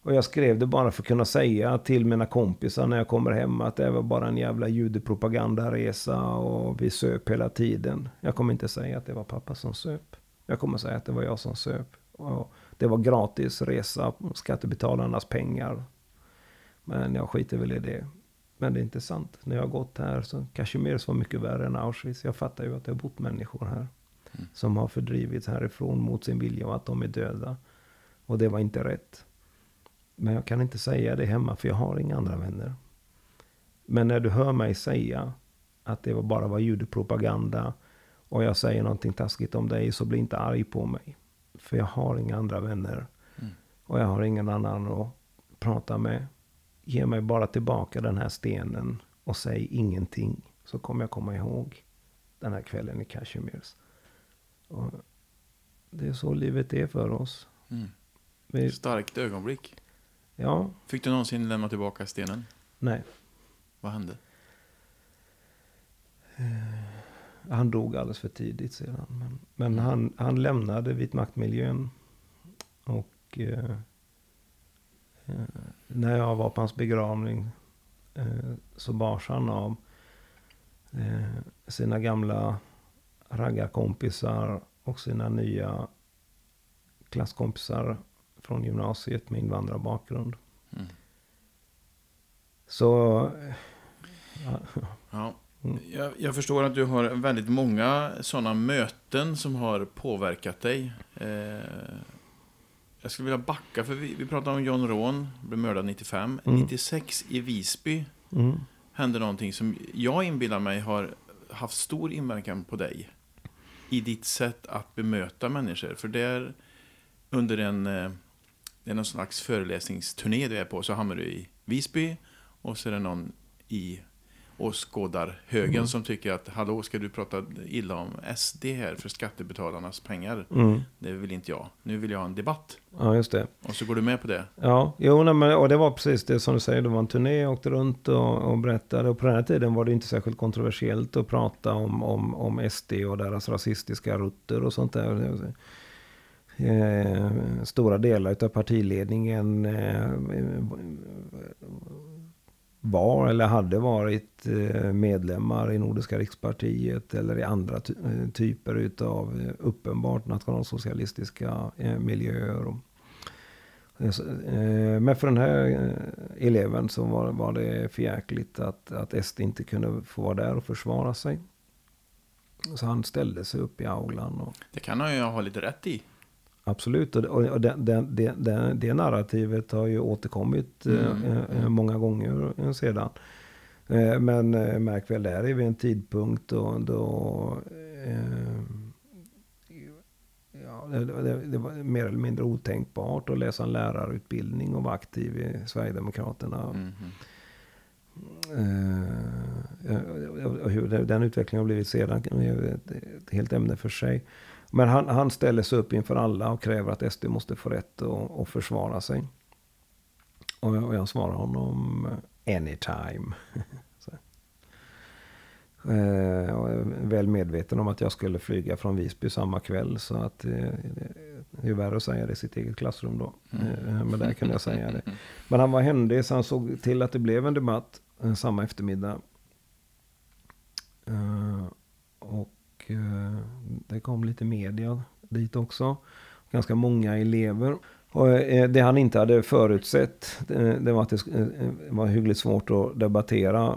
och jag skrev det bara för att kunna säga till mina kompisar när jag kommer hem att det var bara en jävla judepropagandaresa och vi söp hela tiden. Jag kommer inte säga att det var pappa som söp. Jag kommer säga att det var jag som söp. Och det var gratis resa, skattebetalarnas pengar. Men jag skiter väl i det. Men det är inte sant. När jag har gått här så Kashmir var mycket värre än Auschwitz. Jag fattar ju att det har bott människor här. Mm. Som har fördrivits härifrån mot sin vilja och att de är döda. Och det var inte rätt. Men jag kan inte säga det hemma för jag har inga andra vänner. Men när du hör mig säga att det bara var judepropaganda och jag säger någonting taskigt om dig så bli inte arg på mig. För jag har inga andra vänner. Mm. Och jag har ingen annan att prata med. Ge mig bara tillbaka den här stenen och säg ingenting. Så kommer jag komma ihåg den här kvällen i Kashmirs. Och det är så livet är för oss. Mm. Vi... Starkt ögonblick. Ja. Fick du någonsin lämna tillbaka stenen? Nej. Vad hände? Uh, han dog alldeles för tidigt sedan. Men, men mm. han, han lämnade vitmaktmiljön. Och uh, när jag var på hans begravning så bars han av sina gamla raggarkompisar och sina nya klasskompisar från gymnasiet med invandrarbakgrund. Mm. Så... Ja. ja. Mm. Jag, jag, förstår att du har väldigt många sådana möten som har påverkat dig. Eh, jag skulle vilja backa, för vi, vi pratade om John Ron, blev mördad 95. Mm. 96 i Visby mm. hände någonting som jag inbillar mig har haft stor inverkan på dig. I ditt sätt att bemöta människor. För där under en eh, det är någon slags föreläsningsturné du är på, så hamnar du i Visby och så är det någon i åskådarhögen mm. som tycker att hallå, ska du prata illa om SD här för skattebetalarnas pengar? Mm. Det vill inte jag. Nu vill jag ha en debatt. Ja, just det. Och så går du med på det. Ja, jo, nej, men, och det var precis det som du säger. Det var en turné, jag åkte runt och, och berättade. Och på den här tiden var det inte särskilt kontroversiellt att prata om, om, om SD och deras rasistiska rutter och sånt där. Eh, stora delar av partiledningen eh, var eller hade varit eh, medlemmar i Nordiska rikspartiet eller i andra ty eh, typer av eh, uppenbart nationalsocialistiska miljöer. Men för den här eleven så var, var det förjäkligt att, att SD inte kunde få vara där och försvara sig. Så han ställde sig upp i aulan. Och... Det kan han ju ha lite rätt i. Absolut, och, och det, det, det, det, narrativet har ju återkommit mm. eh, många gånger sedan. Eh, men eh, märk väl, där är vi en tidpunkt då, då eh, ja, det, det, var mer eller mindre otänkbart att läsa en lärarutbildning och vara aktiv i Sverigedemokraterna. Mm. Hur den utvecklingen har blivit sedan är ett helt ämne för sig. Men han, han ställer sig upp inför alla och kräver att SD måste få rätt att, försvara sig. Och jag, och jag svarar honom anytime. eh, och väl medveten om att jag skulle flyga från Visby samma kväll. Så att eh, det är värre att säga det i sitt eget klassrum då. Mm. Eh, men där kunde jag säga det. Men han var händig så han såg till att det blev en debatt eh, samma eftermiddag. Eh, och det kom lite media dit också. Ganska många elever. Och eh, det han inte hade förutsett, eh, det var att det eh, var hyggligt svårt att debattera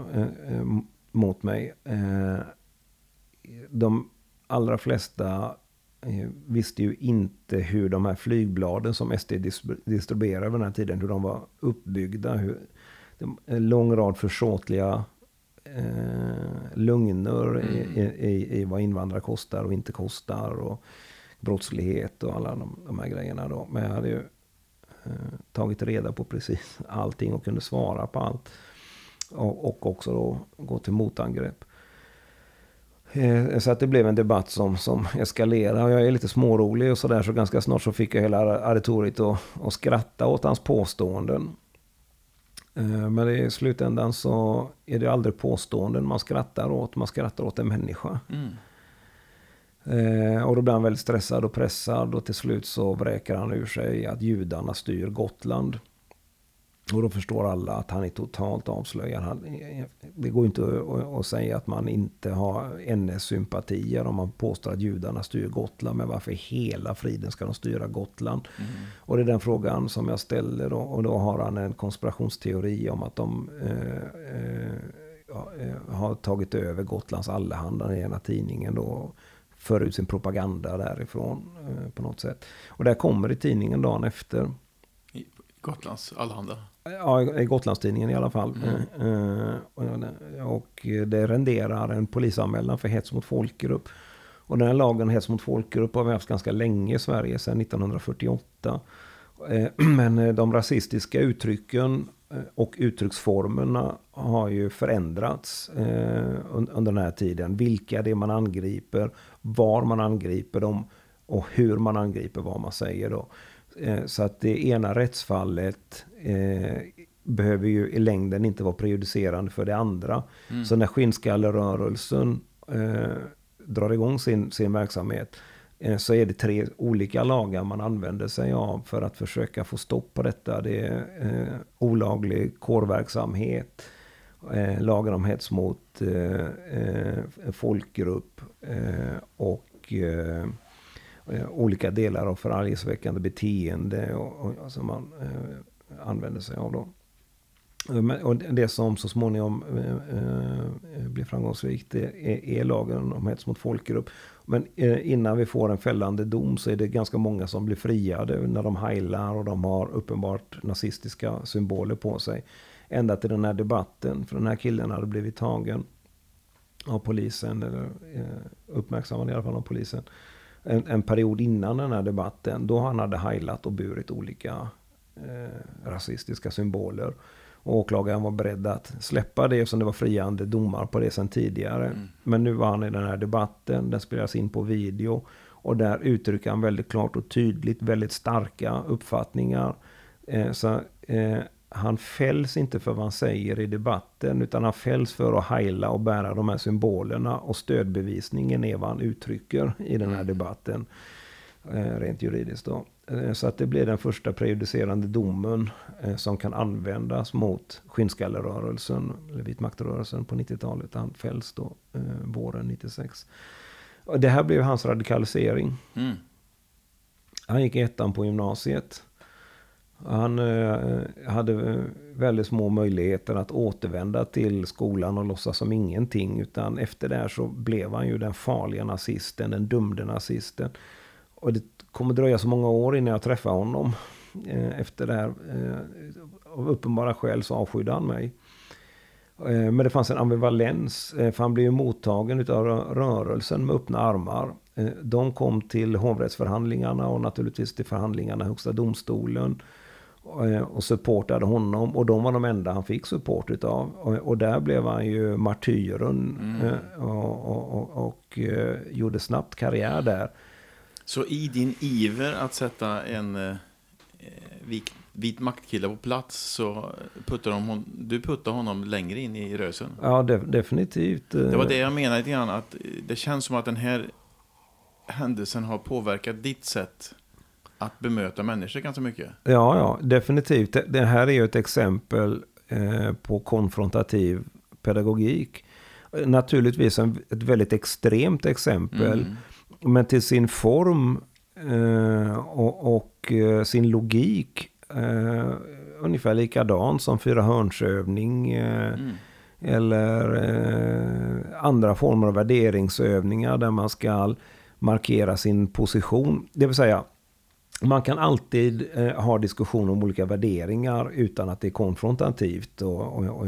mot mig. De allra flesta visste ju inte hur de här flygbladen som SD distribuerade vid den här tiden, hur de var uppbyggda. Hur, en lång rad försåtliga eh, lögner mm. i, i, i, vad invandrare kostar och inte kostar. Och brottslighet och alla de, de här grejerna då. Men jag hade ju eh, tagit reda på precis allting och kunde svara på allt. Och, och också då gå till motangrepp. Eh, så att det blev en debatt som, som eskalerade. Och jag är lite smårolig och sådär. Så ganska snart så fick jag hela auditoriet att, att skratta åt hans påståenden. Eh, men i slutändan så är det aldrig påståenden man skrattar åt. Man skrattar åt en människa. Mm. Eh, och då blir han väldigt stressad och pressad. Och till slut så vräker han ur sig att judarna styr Gotland. Och då förstår alla att han är totalt avslöjad. Han, det går inte att, säga att man inte har NS-sympatier om man påstår att judarna styr Gotland. Men varför hela friden ska de styra Gotland? Mm. Och det är den frågan som jag ställer. Då, och då har han en konspirationsteori om att de eh, eh, eh, har tagit över Gotlands Allehanda, den ena tidningen. Då, för ut sin propaganda därifrån eh, på något sätt. Och det kommer i tidningen dagen efter. Gotlands Allehanda? Ja, i Gotlandstidningen i alla fall. Mm. Eh, och det renderar en polisanmälan för hets mot folkgrupp. Och den här lagen hets mot folkgrupp har vi haft ganska länge i Sverige, sedan 1948. Eh, men de rasistiska uttrycken eh, och uttrycksformerna har ju förändrats under den här tiden. Vilka det är man angriper, var man angriper dem och hur man angriper vad man säger. Då. Eh, så att det ena rättsfallet eh, behöver ju i längden inte vara prejudicerande för det andra. Mm. Så när skinnskallerörelsen eh, drar igång sin, sin verksamhet så är det tre olika lagar man använder sig av för att försöka få stopp på detta. Det är eh, olaglig kårverksamhet, eh, lagen om hets mot eh, folkgrupp och Eh, olika delar av förargelseväckande beteende och, och, som man eh, använder sig av. Då. Eh, och det som så småningom eh, eh blir framgångsrikt är, är lagen om hets mot folkgrupp. Men eh, innan vi får en fällande dom så är det ganska många som blir friade när de heilar och de har uppenbart nazistiska symboler på sig. Ända till den här debatten, för den här killen hade blivit tagen av polisen, eller eh, uppmärksammad i alla fall av polisen en, en, period innan den här debatten. Då han hade heilat och burit olika eh, rasistiska symboler. Och åklagaren var beredd att släppa det eftersom det var friande domar på det sedan tidigare. Mm. Men nu var han i den här debatten, den spelas in på video. Och där uttrycker han väldigt klart och tydligt väldigt starka uppfattningar. Eh, så eh, han fälls inte för vad han säger i debatten utan han fälls för att heila och bära de här symbolerna och stödbevisningen är vad han uttrycker i den här mm. debatten. Eh, rent juridiskt då. Eh, så att det blir den första prejudicerande domen eh, som kan användas mot skinnskallerörelsen, eller vitmaktrörelsen på 90-talet. Han fälls då våren 96. Och det här blev hans radikalisering. Mm. Han gick ettan på gymnasiet. Han eh, hade eh, väldigt små möjligheter att återvända till skolan och låtsas som ingenting. Utan efter det här så blev han ju den farliga nazisten, den dömde nazisten. Och det kommer dröja så många år innan jag träffar honom. Eh, efter det här. Av uppenbara skäl så avskydde han mig. Men det fanns en ambivalens, för han blev ju mottagen av rörelsen med öppna armar. De kom till hovrättsförhandlingarna och naturligtvis till förhandlingarna i Högsta domstolen. Eh, och supportade honom. Och de var de enda han fick support utav. Och, och där blev han ju martyren. Mm. Eh, och, och, och, uh, gjorde snabbt karriär där. Så i din iver att sätta en eh, vit, vit maktkille på plats så puttar de du puttar honom längre in i rösen? Ja, de, definitivt. Det var det jag menade lite grann. Att det känns som att den här händelsen har påverkat ditt sätt att bemöta människor ganska mycket. Ja, ja, definitivt. Det här är ju ett exempel eh, på konfrontativ pedagogik. Naturligtvis en, ett väldigt extremt exempel. Mm. Men till sin form eh, och, och eh, sin logik eh, ungefär likadan som fyra hörnsövning. Eh, mm. Eller andra former av värderingsövningar där man ska markera sin position. Det vill säga, man kan alltid eh, ha diskussion om olika värderingar utan att det är konfrontativt och, och,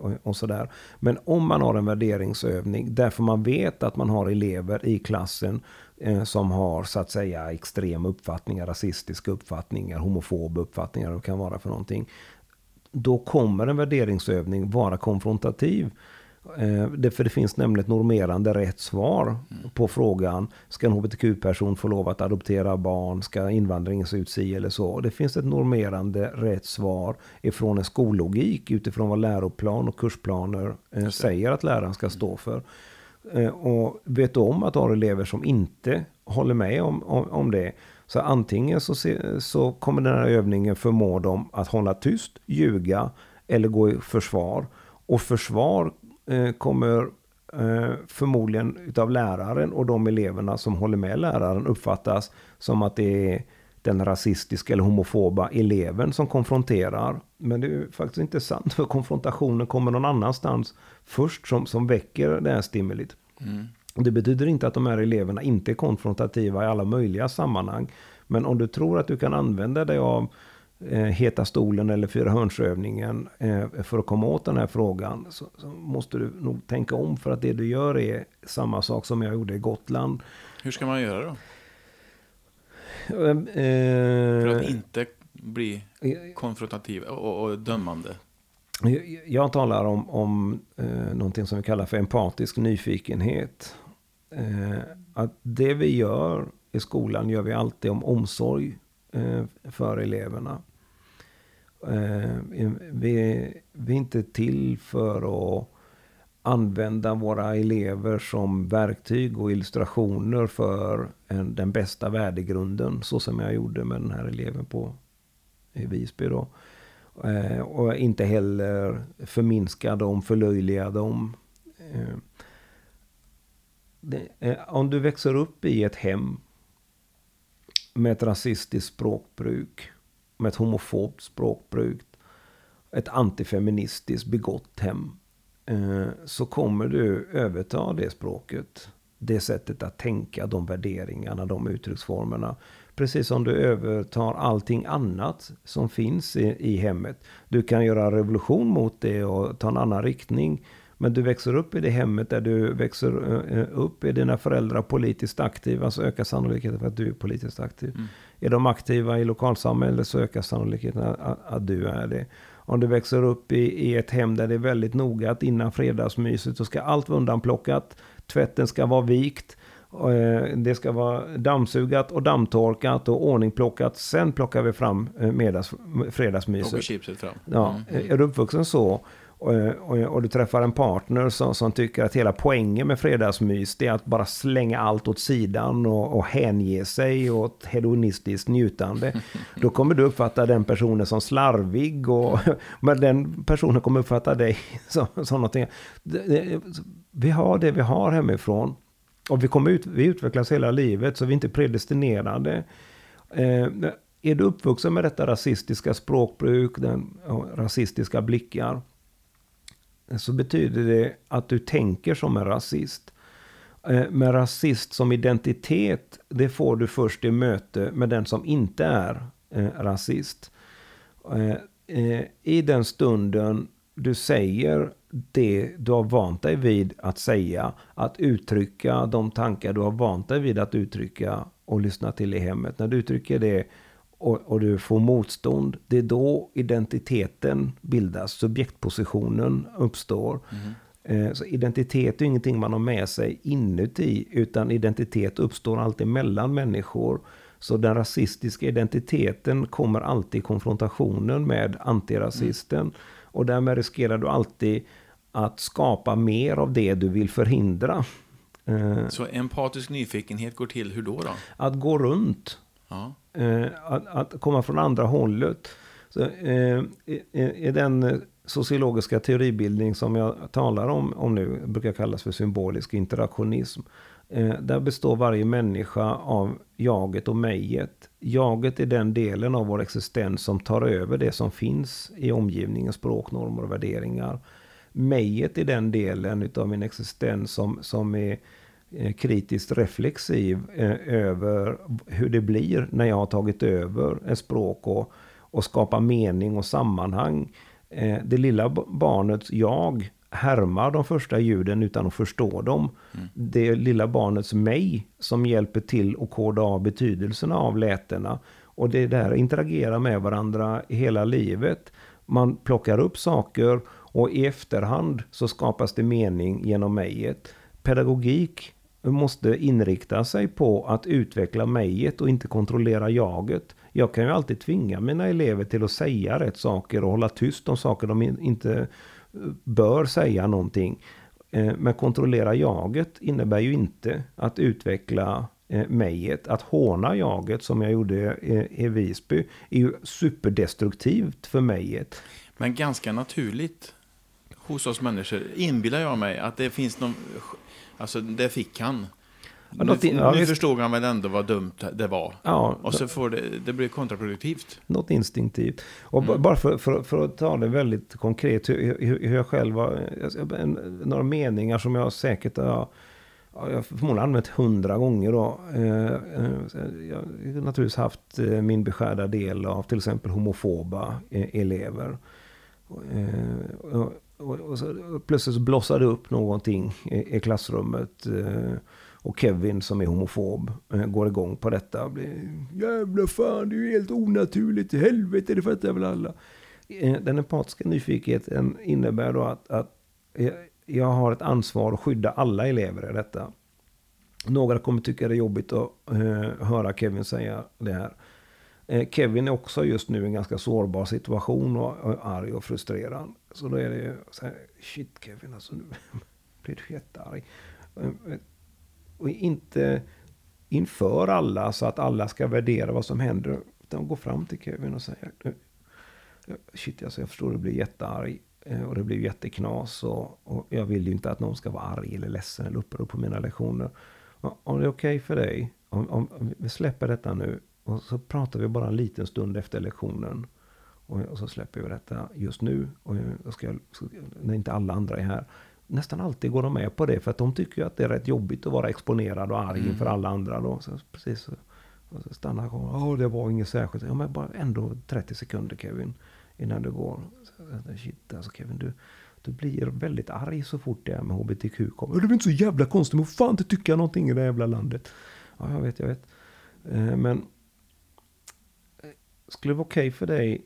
och, och, sådär. Men om man har en värderingsövning därför man vet att man har elever i klassen eh, som har så att säga extrema uppfattningar, rasistiska uppfattningar, homofoba uppfattningar, vad det kan vara för någonting. Då kommer en värderingsövning vara konfrontativ. Eh, det, för det finns nämligen ett normerande rätt svar mm. på frågan. Ska en hbtq-person få lov att adoptera barn? Ska invandringen se ut si eller så? Det finns ett normerande rätt svar ifrån en skollogik utifrån vad läroplan och kursplaner eh, säger att läraren ska stå för. Eh, och vet du om att du har elever som inte håller med om, om, om det. Så antingen så, se, så kommer den här övningen förmå dem att hålla tyst, ljuga eller gå i försvar. Och försvar kommer eh, förmodligen utav läraren och de eleverna som håller med läraren uppfattas som att det är den rasistiska eller homofoba eleven som konfronterar. Men det är faktiskt inte sant för konfrontationen kommer någon annanstans först som, som väcker det här stimulit. Mm. Det betyder inte att de här eleverna inte är konfrontativa i alla möjliga sammanhang. Men om du tror att du kan använda dig av eh, heta stolen eller fyra hörnsövningen eh, för att komma åt den här frågan så, så, måste du nog tänka om för att det du gör är samma sak som jag gjorde i Gotland. Hur ska man göra då? Eh, för att inte bli konfrontativ och, och dömande? Jag talar om, om eh, någonting som vi kallar för empatisk nyfikenhet. Eh, att det vi gör i skolan gör vi alltid om omsorg eh, för eleverna. Eh, vi, vi är inte till för att använda våra elever som verktyg och illustrationer för en, den bästa värdegrunden. Så som jag gjorde med den här eleven på i Visby. Då. Eh, och inte heller förminska dem, förlöjliga dem. Eh, det, eh, om du växer upp i ett hem med ett rasistiskt språkbruk, med ett homofobt språkbruk, ett antifeministiskt begått hem, eh, så kommer du överta det språket, det sättet att tänka, de värderingarna, de uttrycksformerna Precis som du övertar allting annat som finns i, i hemmet. Du kan göra revolution mot det och ta en annan riktning. Men du växer upp i det hemmet där du växer eh, upp. Är dina föräldrar politiskt aktiva så ökar sannolikheten för att du är politiskt aktiv. Mm. Är de aktiva i lokalsamhället så ökar sannolikheten att, att du är det. Om du växer upp i, i, ett hem där det är väldigt noga att innan fredagsmyset så ska allt vara undanplockat. Tvätten ska vara vikt. Eh, det ska vara dammsugat och dammtorkat och ordningplockat. Sen plockar vi fram eh, middags, fredagsmyset. Och chipset fram. Ja, mm. Är du uppvuxen så och, och, och, du träffar en partner som, som tycker att hela poängen med fredagsmys det är att bara slänga allt åt sidan och, och hänge sig åt hedonistiskt njutande. Då kommer du uppfatta den personen som slarvig och men den personen kommer uppfatta dig som, som någonting. Vi har det vi har hemifrån. Och vi, kommer ut, vi utvecklas hela livet så vi är inte predestinerade. Eh, är du uppvuxen med detta rasistiska språkbruk, den, rasistiska blickar. Så betyder det att du tänker som en rasist. Eh, men med rasist som identitet, det får du först i möte med den som inte är eh, rasist. Eh, I den stunden du säger det du har vant dig vid att säga, att uttrycka de tankar du har vant dig vid att uttrycka och lyssna till i hemmet. När du uttrycker det och, och, du får motstånd, det är då identiteten bildas, subjektpositionen uppstår. Mm. Så identitet är ingenting man har med sig inuti, utan identitet uppstår alltid mellan människor. Så den rasistiska identiteten kommer alltid i konfrontationen med antirasisten. Mm. Och därmed riskerar du alltid att skapa mer av det du vill förhindra. Eh, Så empatisk nyfikenhet går till hur då? då? Att gå runt. Ja. Eh, att, att, komma från andra hållet. Så, eh, i, I den sociologiska teoribildning som jag talar om, om nu, brukar kallas för symbolisk interaktionism. Eh, där består varje människa av jaget och mejet. Jaget är den delen av vår existens som tar över det som finns i omgivningen, språknormer och värderingar mejet är den delen av min existens som, som är kritiskt reflexiv eh, över hur det blir när jag har tagit över ett språk och, och skapar mening och sammanhang. Eh, det lilla barnets jag härmar de första ljuden utan att förstå dem. Mm. Det lilla barnets mig som hjälper till att koda av betydelserna av lätena. Och det där interagerar med varandra hela livet. Man plockar upp saker och i efterhand så skapas det mening genom mejet. Pedagogik måste inrikta sig på att utveckla mejet och inte kontrollera jaget. Jag kan ju alltid tvinga mina elever till att säga rätt saker och hålla tyst om saker de inte eh, bör säga någonting. Eh, men kontrollera jaget innebär ju inte att utveckla eh, mejet. Att håna jaget som jag gjorde i Visby är ju superdestruktivt för mejet. Men ganska naturligt hos oss människor inbillar jag mig att det finns någon Alltså, det fick han. Ja, nu, ja, nu förstod han väl ändå vad dumt det var. Ja, och så får det, det blir kontraproduktivt. Något instinktivt. Och mm. bara för, för, för, att ta det väldigt konkret, hur, hur jag själv har, några meningar som jag säkert har jag har förmodligen använt hundra gånger då. Eh, eh, jag har naturligtvis haft eh, min beskärda del av till exempel homofoba elever och, och så, plötsligt så blossar det upp någonting i, i klassrummet. Eh, och Kevin som är homofob eh, går igång på detta. Blir, Jävla fan, det är ju helt onaturligt. I helvete, det fattar väl alla. Eh, den empatiska nyfikenheten innebär då att, att jag har ett ansvar att skydda alla elever i detta. Några kommer tycka det är jobbigt att eh, höra Kevin säga det här. Eh, Kevin är också just nu i en ganska sårbar situation och, är arg och frustrerad. Så då är det ju så här, shit Kevin, alltså nu blir du jättearg. Eh, eh, och inte inför alla så att alla ska värdera vad som händer. Utan gå fram till Kevin och säga, shit alltså jag förstår du blir jättearg. Och det blir jätteknas och, och jag vill ju inte att någon ska vara arg eller ledsen eller upprörd på mina lektioner. Om det är okej okay för dig, om, om vi släpper detta nu och så pratar vi bara en liten stund efter lektionen. Och, så släpper vi detta just nu. Och jag ska, när inte alla andra är här. Nästan alltid går de med på det. För att de tycker att det är rätt jobbigt att vara exponerad och arg mm. inför alla andra. Då. Så, precis, och så stannar jag och det var inget särskilt. Ja, men bara ändå 30 sekunder Kevin. Innan du går. Shit, alltså Kevin, du, du blir väldigt arg så fort det är med HBTQ kommer. Det är inte så jävla konstigt, men fan inte tycka någonting i det jävla landet. Ja, jag vet, jag vet. Eh, men skulle det vara okej okay för dig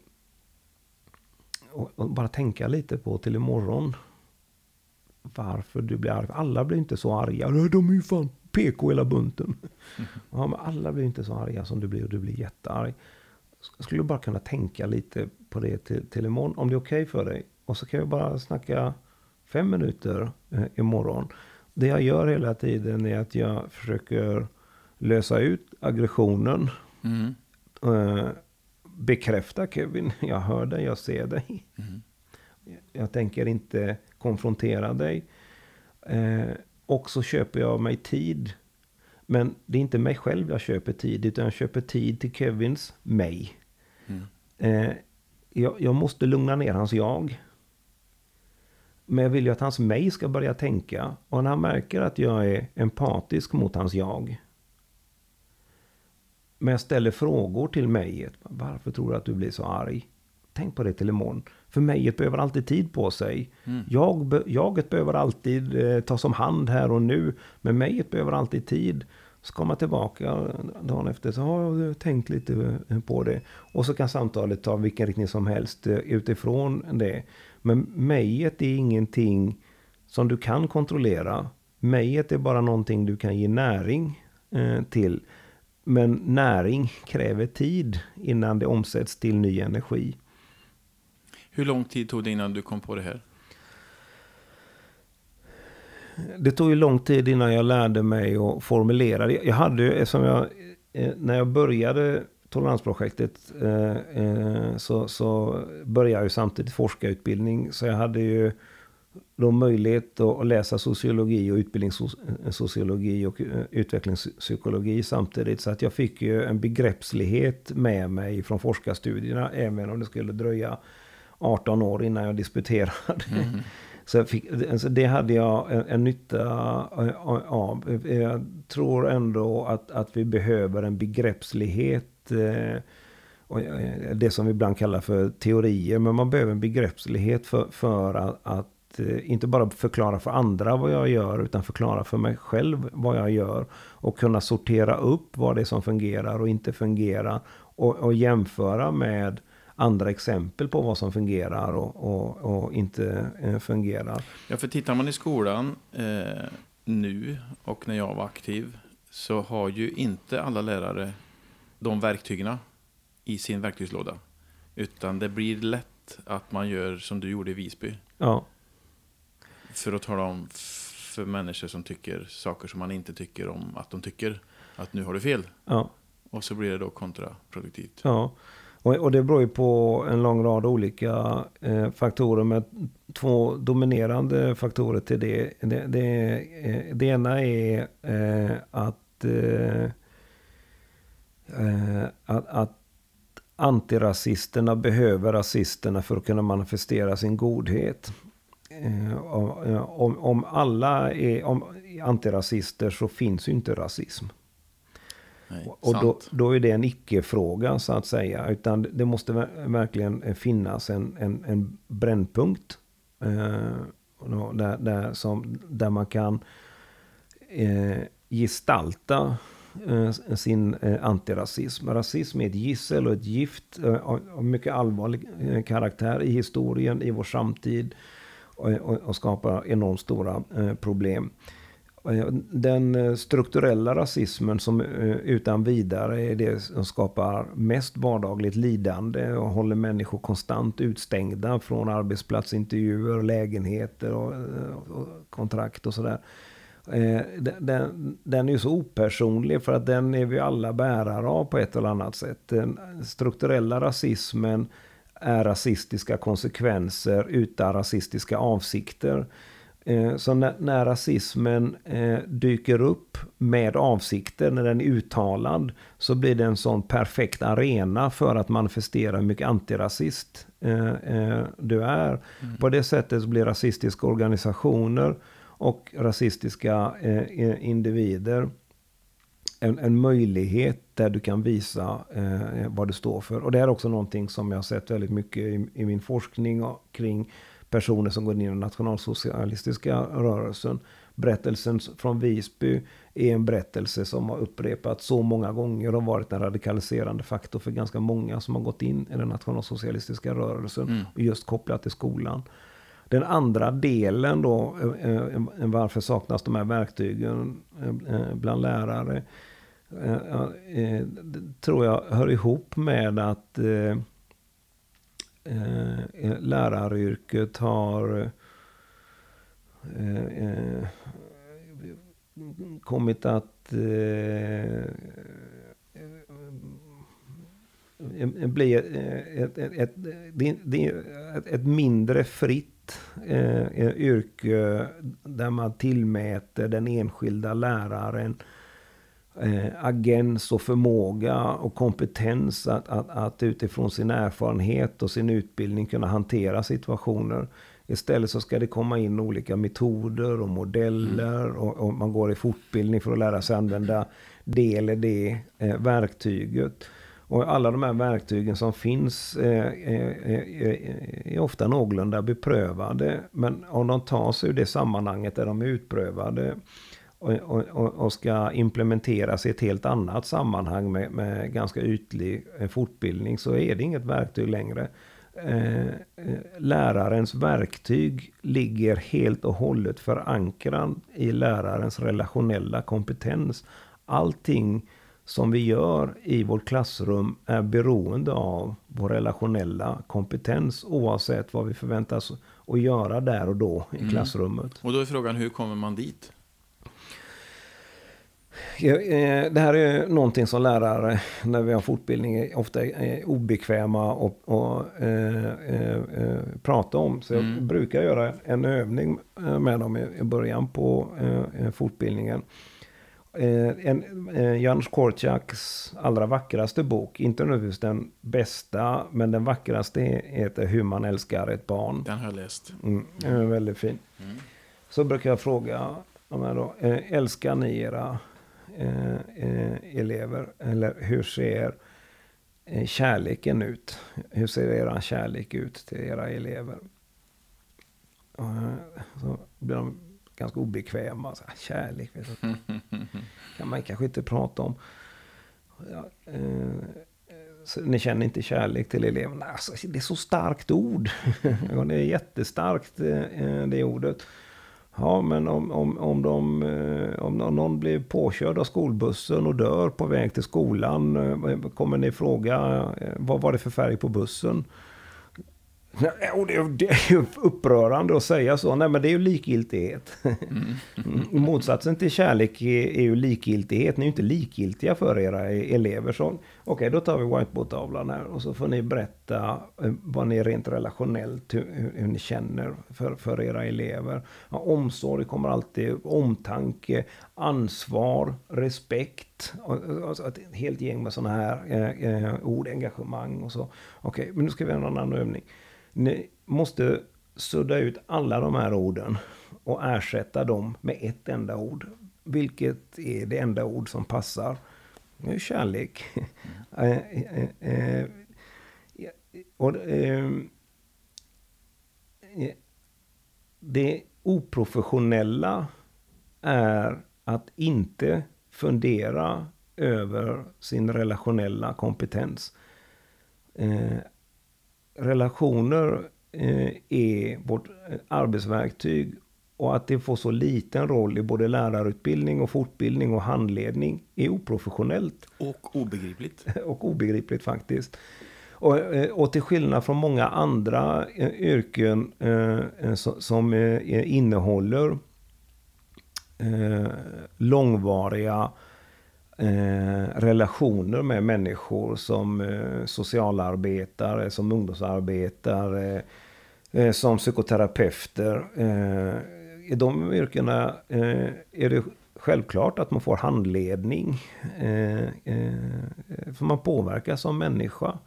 att bara tänka lite på till imorgon varför du blir arg. Alla blir inte så arga. De är ju fan PK hela bunten. Mm. Ja, men alla blir inte så arga som du blir och du blir jättearg. Skulle du bara kunna tänka lite på det till, till imorgon om det är okej okay för dig. Och så kan vi bara snacka fem minuter eh, imorgon. Det jag gör hela tiden är att jag försöker lösa ut aggressionen. Mm. Eh, bekräfta Kevin, jag hör dig, jag ser dig. Mm. Jag tänker inte konfrontera dig. Eh, och så köper jag mig tid. Men det är inte mig själv jag köper tid, utan jag köper tid till Kevins mig. Mm. Eh, jag, jag, måste lugna ner hans jag. Men jag vill ju att hans mig ska börja tänka. Och när han märker att jag är empatisk mot hans jag. Men jag ställer frågor till Mejet. Varför tror du att du blir så arg? Tänk på det till imorgon. För Mejet behöver alltid tid på sig. Mm. Jag, jaget behöver alltid eh, tas om hand här och nu. Men Mejet behöver alltid tid. Så kommer man tillbaka dagen efter så har jag tänkt lite eh, på det. Och så kan samtalet ta vilken riktning som helst eh, utifrån det. Men Mejet är ingenting som du kan kontrollera. Mejet är bara någonting du kan ge näring eh, till. Men näring kräver tid innan det omsätts till ny energi. Hur lång tid tog det innan du kom på det här? Det tog ju lång tid innan jag lärde mig att formulera det. Jag hade ju, som jag, eh, när jag började toleransprojektet eh, eh, så, så började jag ju samtidigt forskarutbildning. Så jag hade ju då möjlighet att läsa sociologi och utbildningssociologi och eh, utvecklingspsykologi samtidigt. Så att jag fick ju en begreppslighet med mig från forskarstudierna. Även om det skulle dröja 18 år innan jag disputerade. Mm. Så, fick, alltså det hade jag en, en, nytta eh, av. Jag tror ändå att, att vi behöver en begreppslighet. Eh, det som vi ibland kallar för teorier. Men man behöver en begreppslighet för, för att, att att eh, inte bara förklara för andra vad jag gör utan förklara för mig själv vad jag gör. Och kunna sortera upp vad det är som fungerar och inte fungerar. Och, och jämföra med andra exempel på vad som fungerar och, och, och inte eh, fungerar. Ja, för tittar man i skolan eh, nu och när jag var aktiv så har ju inte alla lärare de verktygen i sin verktygslåda. Utan det blir lätt att man gör som du gjorde i Visby. Ja. För att tala om för människor som tycker saker som man inte tycker om att de tycker. Att nu har du fel. Ja. Och så blir det då kontraproduktivt. Ja. Och, och det beror ju på en lång rad olika eh, faktorer. Men två dominerande faktorer till det. Det, det, eh, det ena är eh, att, att, att antirasisterna behöver rasisterna för att kunna manifestera sin godhet. Eh, om, om alla är om antirasister så finns ju inte rasism. Nej, och då, då är det en icke-fråga så att säga. Utan det måste ver- verkligen finnas en, en, en brännpunkt. Eh, där, där, som, där man kan eh, gestalta eh, sin eh, antirasism. Rasism är ett gissel och ett gift eh, av, av mycket allvarlig eh, karaktär i historien, i vår samtid. Och, och, och skapar enormt stora eh, problem. Eh, den eh, strukturella rasismen som utan vidare är det som skapar mest vardagligt lidande och håller människor konstant utstängda från arbetsplatsintervjuer, lägenheter och, och kontrakt och sådär. Den- Den, den är ju så opersonlig för att den är vi alla bärare av på ett eller annat sätt. Den strukturella rasismen är rasistiska konsekvenser utan rasistiska avsikter. Eh, Så när, när rasismen eh, dyker upp med avsikter, när den är uttalad, så blir det en sån perfekt arena för att manifestera hur mycket antirasist eh, du är. På det sättet så blir rasistiska organisationer och rasistiska individer en, en möjlighet där du kan visa eh, vad du står för. Och det är också någonting som jag har sett väldigt mycket i, i min forskning och, kring personer som går in i den nationalsocialistiska rörelsen. Berättelsen från Visby är en berättelse som har upprepats så många gånger och varit en radikaliserande faktor för ganska många som har gått in i den nationalsocialistiska rörelsen. Mm. Just kopplat till skolan. Den andra delen då, eh, eh, varför saknas de här verktygen eh, bland lärare? tror jag hör ihop med att läraryrket har kommit att bli ett, ett, ett, ett, det- det ett, eh, yrke där man tillmäter den enskilda läraren eh, agens och förmåga och kompetens att, att, att utifrån sin erfarenhet och sin utbildning kunna hantera situationer. Istället så ska det komma in olika metoder och modeller och, och man går i fortbildning för att lära sig använda det eller det eh, verktyget. Och alla de här verktygen som finns är, är, är ofta någorlunda beprövade. Men om de tas ur det sammanhanget där de är utprövade och, och, och ska implementeras i ett helt annat sammanhang med, med ganska ytlig fortbildning så är det inget verktyg längre. Lärarens verktyg ligger helt och hållet förankrad i lärarens relationella kompetens. Allting som vi gör i vårt klassrum är beroende av vår relationella kompetens oavsett vad vi förväntas att göra där och då i Mm. klassrummet. Och då är frågan, hur kommer man dit? Eh, Det här är någonting som lärare när vi har fortbildning ofta är obekväma och, och eh, eh, eh, prata om. Så jag Mm. brukar göra en övning eh, med dem i början på eh, eh, fortbildningen. Eh, en, eh, Janusz Korczaks allra vackraste bok, inte nödvändigtvis den bästa, men den vackraste heter Hur man älskar ett barn. Den har jag läst. Mm, den är väldigt fin. Mm. Så brukar jag fråga då, eh, älskar ni era eh, eh, elever? Eller hur ser eh, kärleken ut? Hur ser era kärlek ut till era elever? så blir de ganska obekväma. Så här, kärlek kan man kanske inte prata om. Ja, eh, så ni känner inte kärlek till eleverna? Alltså, det är så starkt ord. ja, det är jättestarkt eh, det ordet. Ja, men om, om, om, de, eh, om någon blir påkörd av skolbussen och dör på väg till skolan. Eh, kommer ni fråga vad var det för färg på bussen? Och det, är ju upprörande att säga så. Nej, men det är ju likgiltighet. Mm. Motsatsen till kärlek är, ju likgiltighet. Ni är ju inte likgiltiga för era e-, elever. Okej, okay, då tar vi whiteboardtavlan här. Och så får ni berätta eh, vad ni rent relationellt, hur, hur ni känner för, för era elever. Ja, omsorg kommer alltid, omtanke, ansvar, respekt. Alltså ett helt gäng med sådana här eh, eh, ord, engagemang och så. Okej, okay, men nu ska vi göra en annan övning. Ni måste sudda ut alla de här orden och ersätta dem med ett enda ord. Vilket är det enda ord som passar? Det är kärlek. Mm. och, det oprofessionella är att inte fundera över sin relationella kompetens. Relationer eh, är vårt eh, arbetsverktyg och att det får så liten roll i både lärarutbildning och fortbildning och handledning är oprofessionellt. Och obegripligt. och obegripligt faktiskt. Och, eh, och till skillnad från många andra yrken som innehåller eh, långvariga Eh, relationer med människor som eh, socialarbetare, som ungdomsarbetare, eh, eh som psykoterapeuter. Eh, I de yrkena eh, är det självklart att man får handledning. För man påverkas som människa.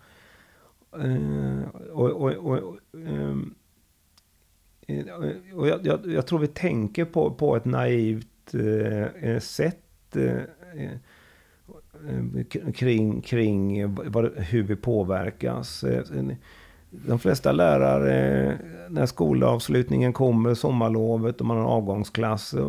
och, och, och, och jag, jag, jag, tror vi tänker på, på ett naivt sätt Eh, kring, kring vad, hur vi påverkas. Eh, de flesta lärare, när skolavslutningen kommer, sommarlovet och man har avgångsklass, eh,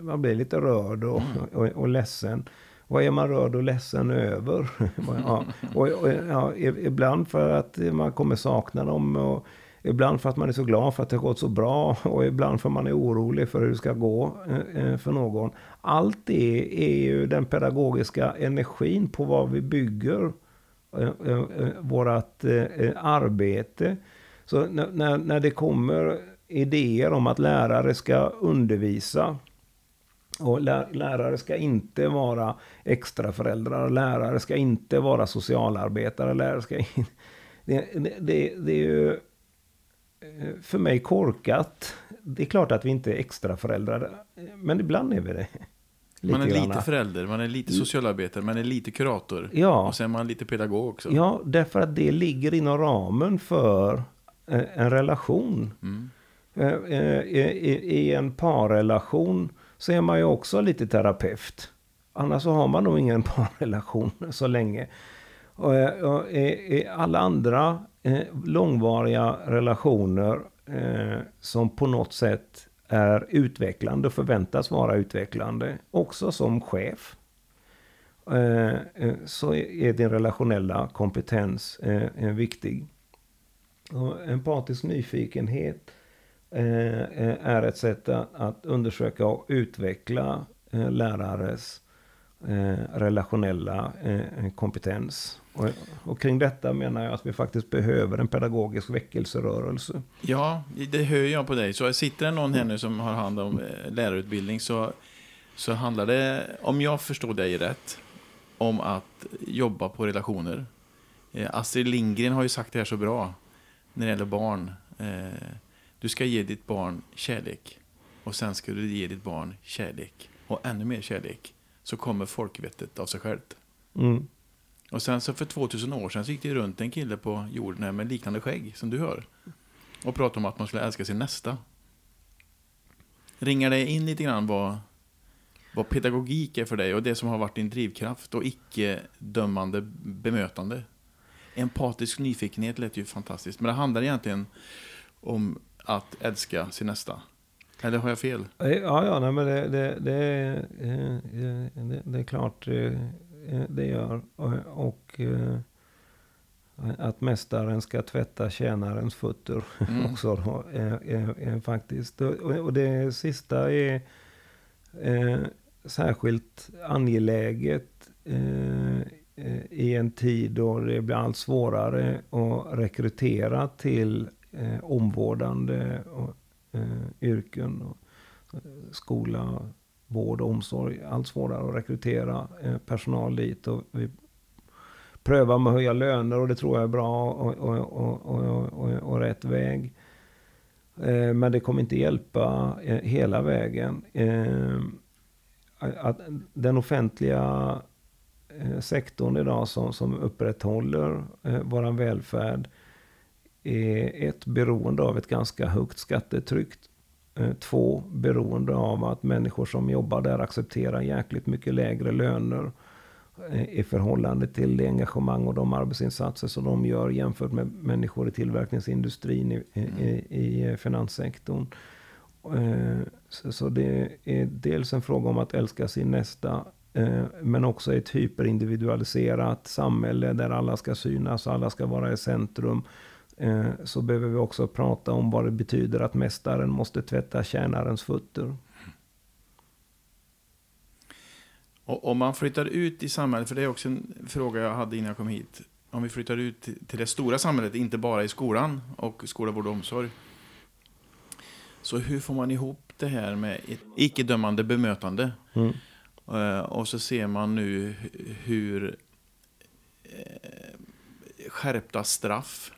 man blir lite rörd och, mm. och, och ledsen. Vad är man rörd och ledsen över? ja, och, och, ja, ibland för att man kommer sakna dem. Och, Ibland för att man är så glad för att det har gått så bra och ibland för att man är orolig för hur det ska gå eh, eh, för någon. Allt det är ju den pedagogiska energin på vad vi bygger eh, vårt arbete. Så när, när det kommer idéer om att lärare ska undervisa och lärare ska inte vara extraföräldrar, lärare ska inte vara socialarbetare, lärare ska in... det, det, det är ju för mig korkat. Det är klart att vi inte är extra föräldrar, men ibland är vi det. Lite man är granna. lite förälder, man är lite socialarbetare, man är lite kurator. Ja. Och sen är man lite pedagog också. Ja, därför att det ligger inom ramen för eh, en relation. Mm. Eh, I en parrelation så är man ju också lite terapeut. Annars så har man nog ingen parrelation så länge. Och eh, alla andra eh, långvariga relationer eh, som på något sätt är utvecklande och förväntas vara utvecklande. Också som chef. Så är din relationella kompetens viktig. Och empatisk nyfikenhet är ett sätt att undersöka och utveckla lärares Eh, relationella eh, kompetens. Och, och, kring detta menar jag att vi faktiskt behöver en pedagogisk väckelserörelse. Ja, det hör jag på dig. Så sitter det någon här nu som har hand om eh, lärarutbildning så, så handlar det, om jag förstår dig rätt, om att jobba på relationer. Eh, Astrid Lindgren har ju sagt det här så bra när det gäller barn. Eh, du ska ge ditt barn kärlek och sen ska du ge ditt barn kärlek och ännu mer kärlek. Så kommer folkvettet av sig självt. Mm. Och sen så för 2000 år sedan så gick det runt en kille på jorden här med liknande skägg som du hör. Och pratade om att man skulle älska sin nästa. Ringar det in lite grann vad, vad pedagogik är för dig och det som har varit din drivkraft och icke-dömande bemötande? Empatisk nyfikenhet lät ju fantastiskt, men det handlar egentligen om att älska sin nästa? Eller har jag fel? Ja, ja nej, men det, det, det, det, det är klart det gör. Och att mästaren ska tvätta tjänarens fötter mm. också. Då, är, är, är faktiskt. Och det sista är eh, särskilt angeläget eh, i en tid då det blir allt svårare att rekrytera till eh, omvårdande och, eh, yrken. Och, eh, skola, vård och omsorg. Allt svårare att rekrytera eh, personal dit. Och vi prövar med att höja löner och det tror jag är bra och, och, och, och rätt väg. Eh, men det kommer inte hjälpa eh, hela vägen. Eh, att den offentliga eh, sektorn idag som, som upprätthåller eh, våran välfärd är ett beroende av ett ganska högt skattetryck. Två beroende av att människor som jobbar där accepterar jäkligt mycket lägre löner i förhållande till det engagemang och de arbetsinsatser som de gör jämfört med människor i tillverkningsindustrin i, mm. i, i finanssektorn. Eh, så det är dels en fråga om att älska sin nästa eh, men också ett hyperindividualiserat samhälle där alla ska synas, alla ska vara i centrum. Eh, så behöver vi också prata om vad det betyder att mästaren måste tvätta tjänarens fötter. Och om man flyttar ut i samhället, för det är också en fråga jag hade innan jag kom hit. Om vi flyttar ut till det stora samhället, inte bara i skolan och skola, vård och omsorg. Så hur får man ihop det här med ett icke-dömande bemötande? Mm. Uh, och så ser man nu hur uh, skärpta straff,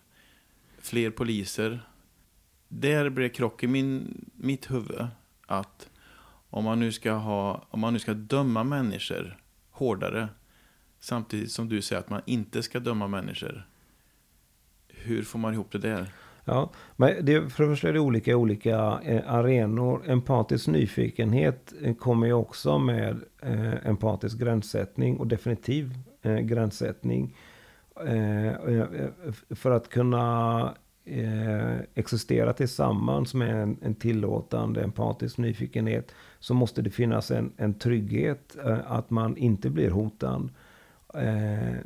fler poliser. Där blev krock i min, mitt huvud. Att om man nu ska, ha, om man nu ska döma människor hårdare samtidigt som du säger att man inte ska döma människor. Hur får man ihop det där? Ja, men det, för det första är det olika olika eh, arenor. Empatisk nyfikenhet eh, kommer ju också med eh, empatisk gränssättning och definitiv eh, gränssättning. Eh, för att kunna eh, existera tillsammans med en, en tillåtande empatisk nyfikenhet så måste det finnas en, en trygghet eh, att man inte blir hotad. Eh, eh,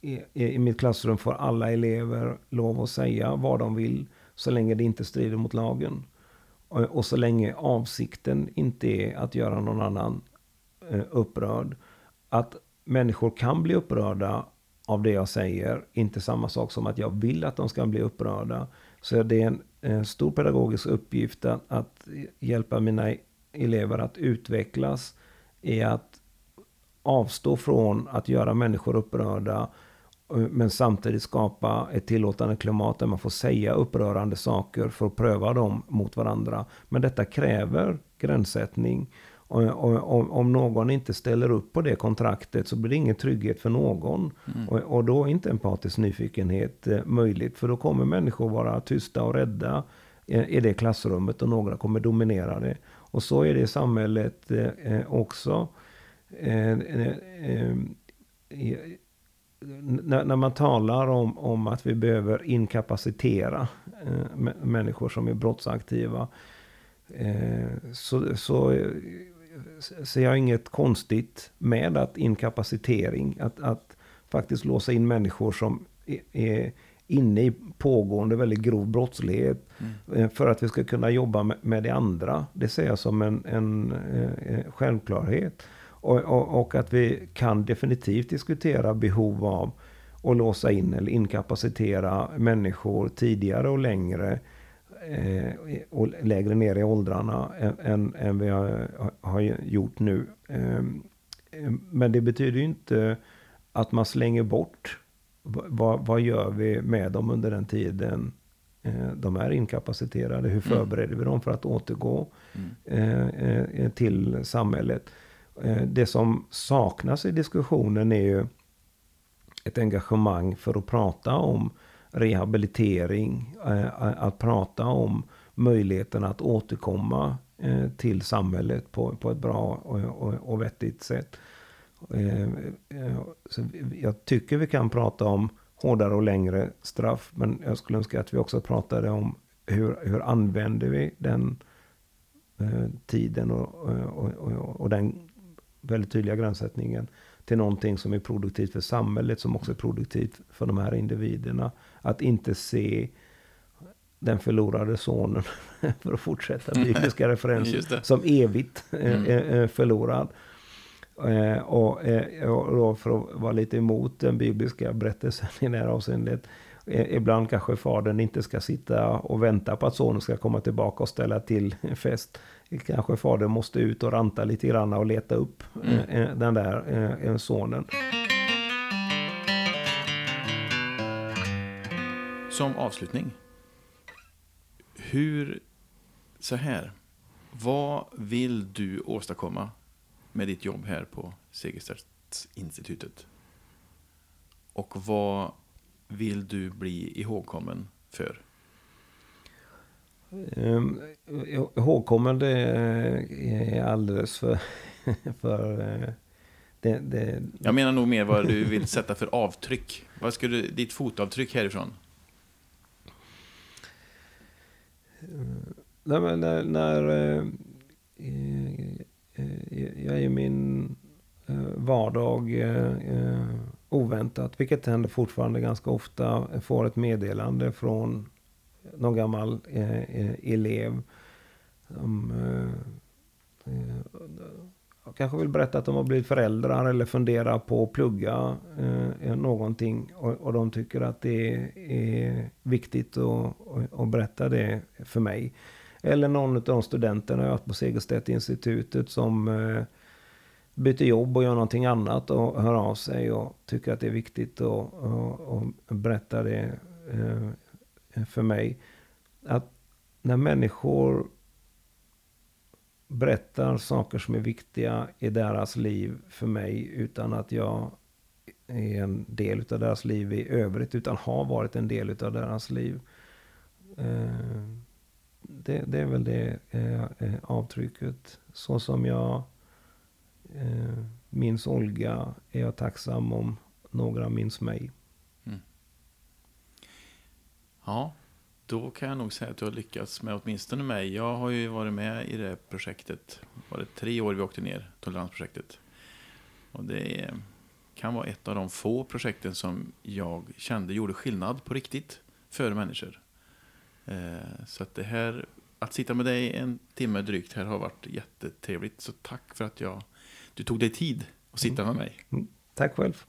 I, I mitt klassrum får alla elever lov att säga vad de vill så länge det inte strider mot lagen. Och, och så länge avsikten inte är att göra någon annan upprörd. Att människor kan bli upprörda av det jag säger. Inte samma sak som att jag vill att de ska bli upprörda. Så det är en, en stor pedagogisk uppgift att, att, hjälpa mina elever att utvecklas i att avstå från att göra människor upprörda men samtidigt skapa ett tillåtande klimat där man får säga upprörande saker för att pröva dem mot varandra. Men detta kräver gränssättning och, om någon inte ställer upp på det kontraktet så blir det ingen trygghet för någon. Mm. Och, och, då är inte empatisk nyfikenhet eh, möjligt. För då kommer människor vara tysta och rädda eh, i det klassrummet och några kommer dominera det. Och så är det i samhället eh, eh också. Eh, eh, när, när, man talar om, om att vi behöver inkapacitera människor som är brottsaktiva. så, så ser jag inget konstigt med att inkapacitering, att, att faktiskt låsa in människor som är inne i pågående väldigt grov brottslighet. Mm. Eh, för att vi ska kunna jobba med, med det andra. Det ser jag som en, en, en eh, självklarhet. Och, och, och, att vi kan definitivt diskutera behov av att låsa in eller inkapacitera människor tidigare och längre eh, och lägre ner i åldrarna än, än vi har, har gjort nu. Eh, men det betyder ju inte att man slänger bort. Vad, vad gör vi med dem under den tiden eh, de är inkapaciterade? Hur mm. förbereder mm. vi dem för att återgå mm. Eh, eh, till samhället? Eh, det som saknas i diskussionen är ju ett engagemang för att prata om rehabilitering, eh, att prata om möjligheten att återkomma eh, till samhället på, på ett bra och, och, och vettigt sätt. Eh, så jag tycker vi kan prata om hårdare och längre straff, men jag skulle önska att vi också pratade om hur, hur använder vi den tiden och, och, och, och, den väldigt tydliga gränssättningen till någonting som är produktivt för samhället som också är produktivt för de här individerna. Att inte se den förlorade sonen, för att fortsätta bibliska referenser, som evigt mm. är förlorad. Och, och då för att vara lite emot den bibliska berättelsen i det här avseendet. Ibland kanske fadern inte ska sitta och vänta på att sonen ska komma tillbaka och ställa till fest. Kanske fadern måste ut och ranta lite grann och leta upp mm. den där sonen. Som avslutning hur, så här, vad vill du åstadkomma med ditt jobb här på Segerstedtinstitutet? Och vad vill du bli ihågkommen för? Um, ihågkommen det är alldeles för... för eh, det, det... Jag menar nog mer vad du vill sätta för avtryck. Vad skulle ditt fotavtryck härifrån? Nej, men när, när eh, eh, eh jag är i min eh, vardag eh, oväntat, vilket händer fortfarande ganska ofta, får ett meddelande från någon gammal eh, elev. Som, de kanske vill berätta att de har blivit föräldrar eller funderar på att plugga eh, någonting. Och, och, de tycker att det är, viktigt att, att, berätta det för mig. Eller någon av de studenterna jag har på Segerstedt-institutet som eh, byter jobb och gör någonting annat och hör av sig och tycker att det är viktigt att, att, att berätta det eh, för mig. Att när människor berättar saker som är viktiga i deras liv för mig utan att jag är en del av deras liv i övrigt utan har varit en del av deras liv. Eh, det, det är väl det eh, eh, avtrycket. Så som jag minns Olga är jag tacksam om några minns mig. Mm. Ja, då kan jag nog säga att du har lyckats med åtminstone mig. Jag har ju varit med i det projektet. Var det tre år vi åkte ner, toleransprojektet. Och det kan vara ett av de få projekten som jag kände gjorde skillnad på riktigt för människor. Eh, så att det här, att sitta med dig en timme drygt här har varit jättetrevligt. Så tack för att jag, du tog dig tid att sitta med mig. Mm. Tack själv.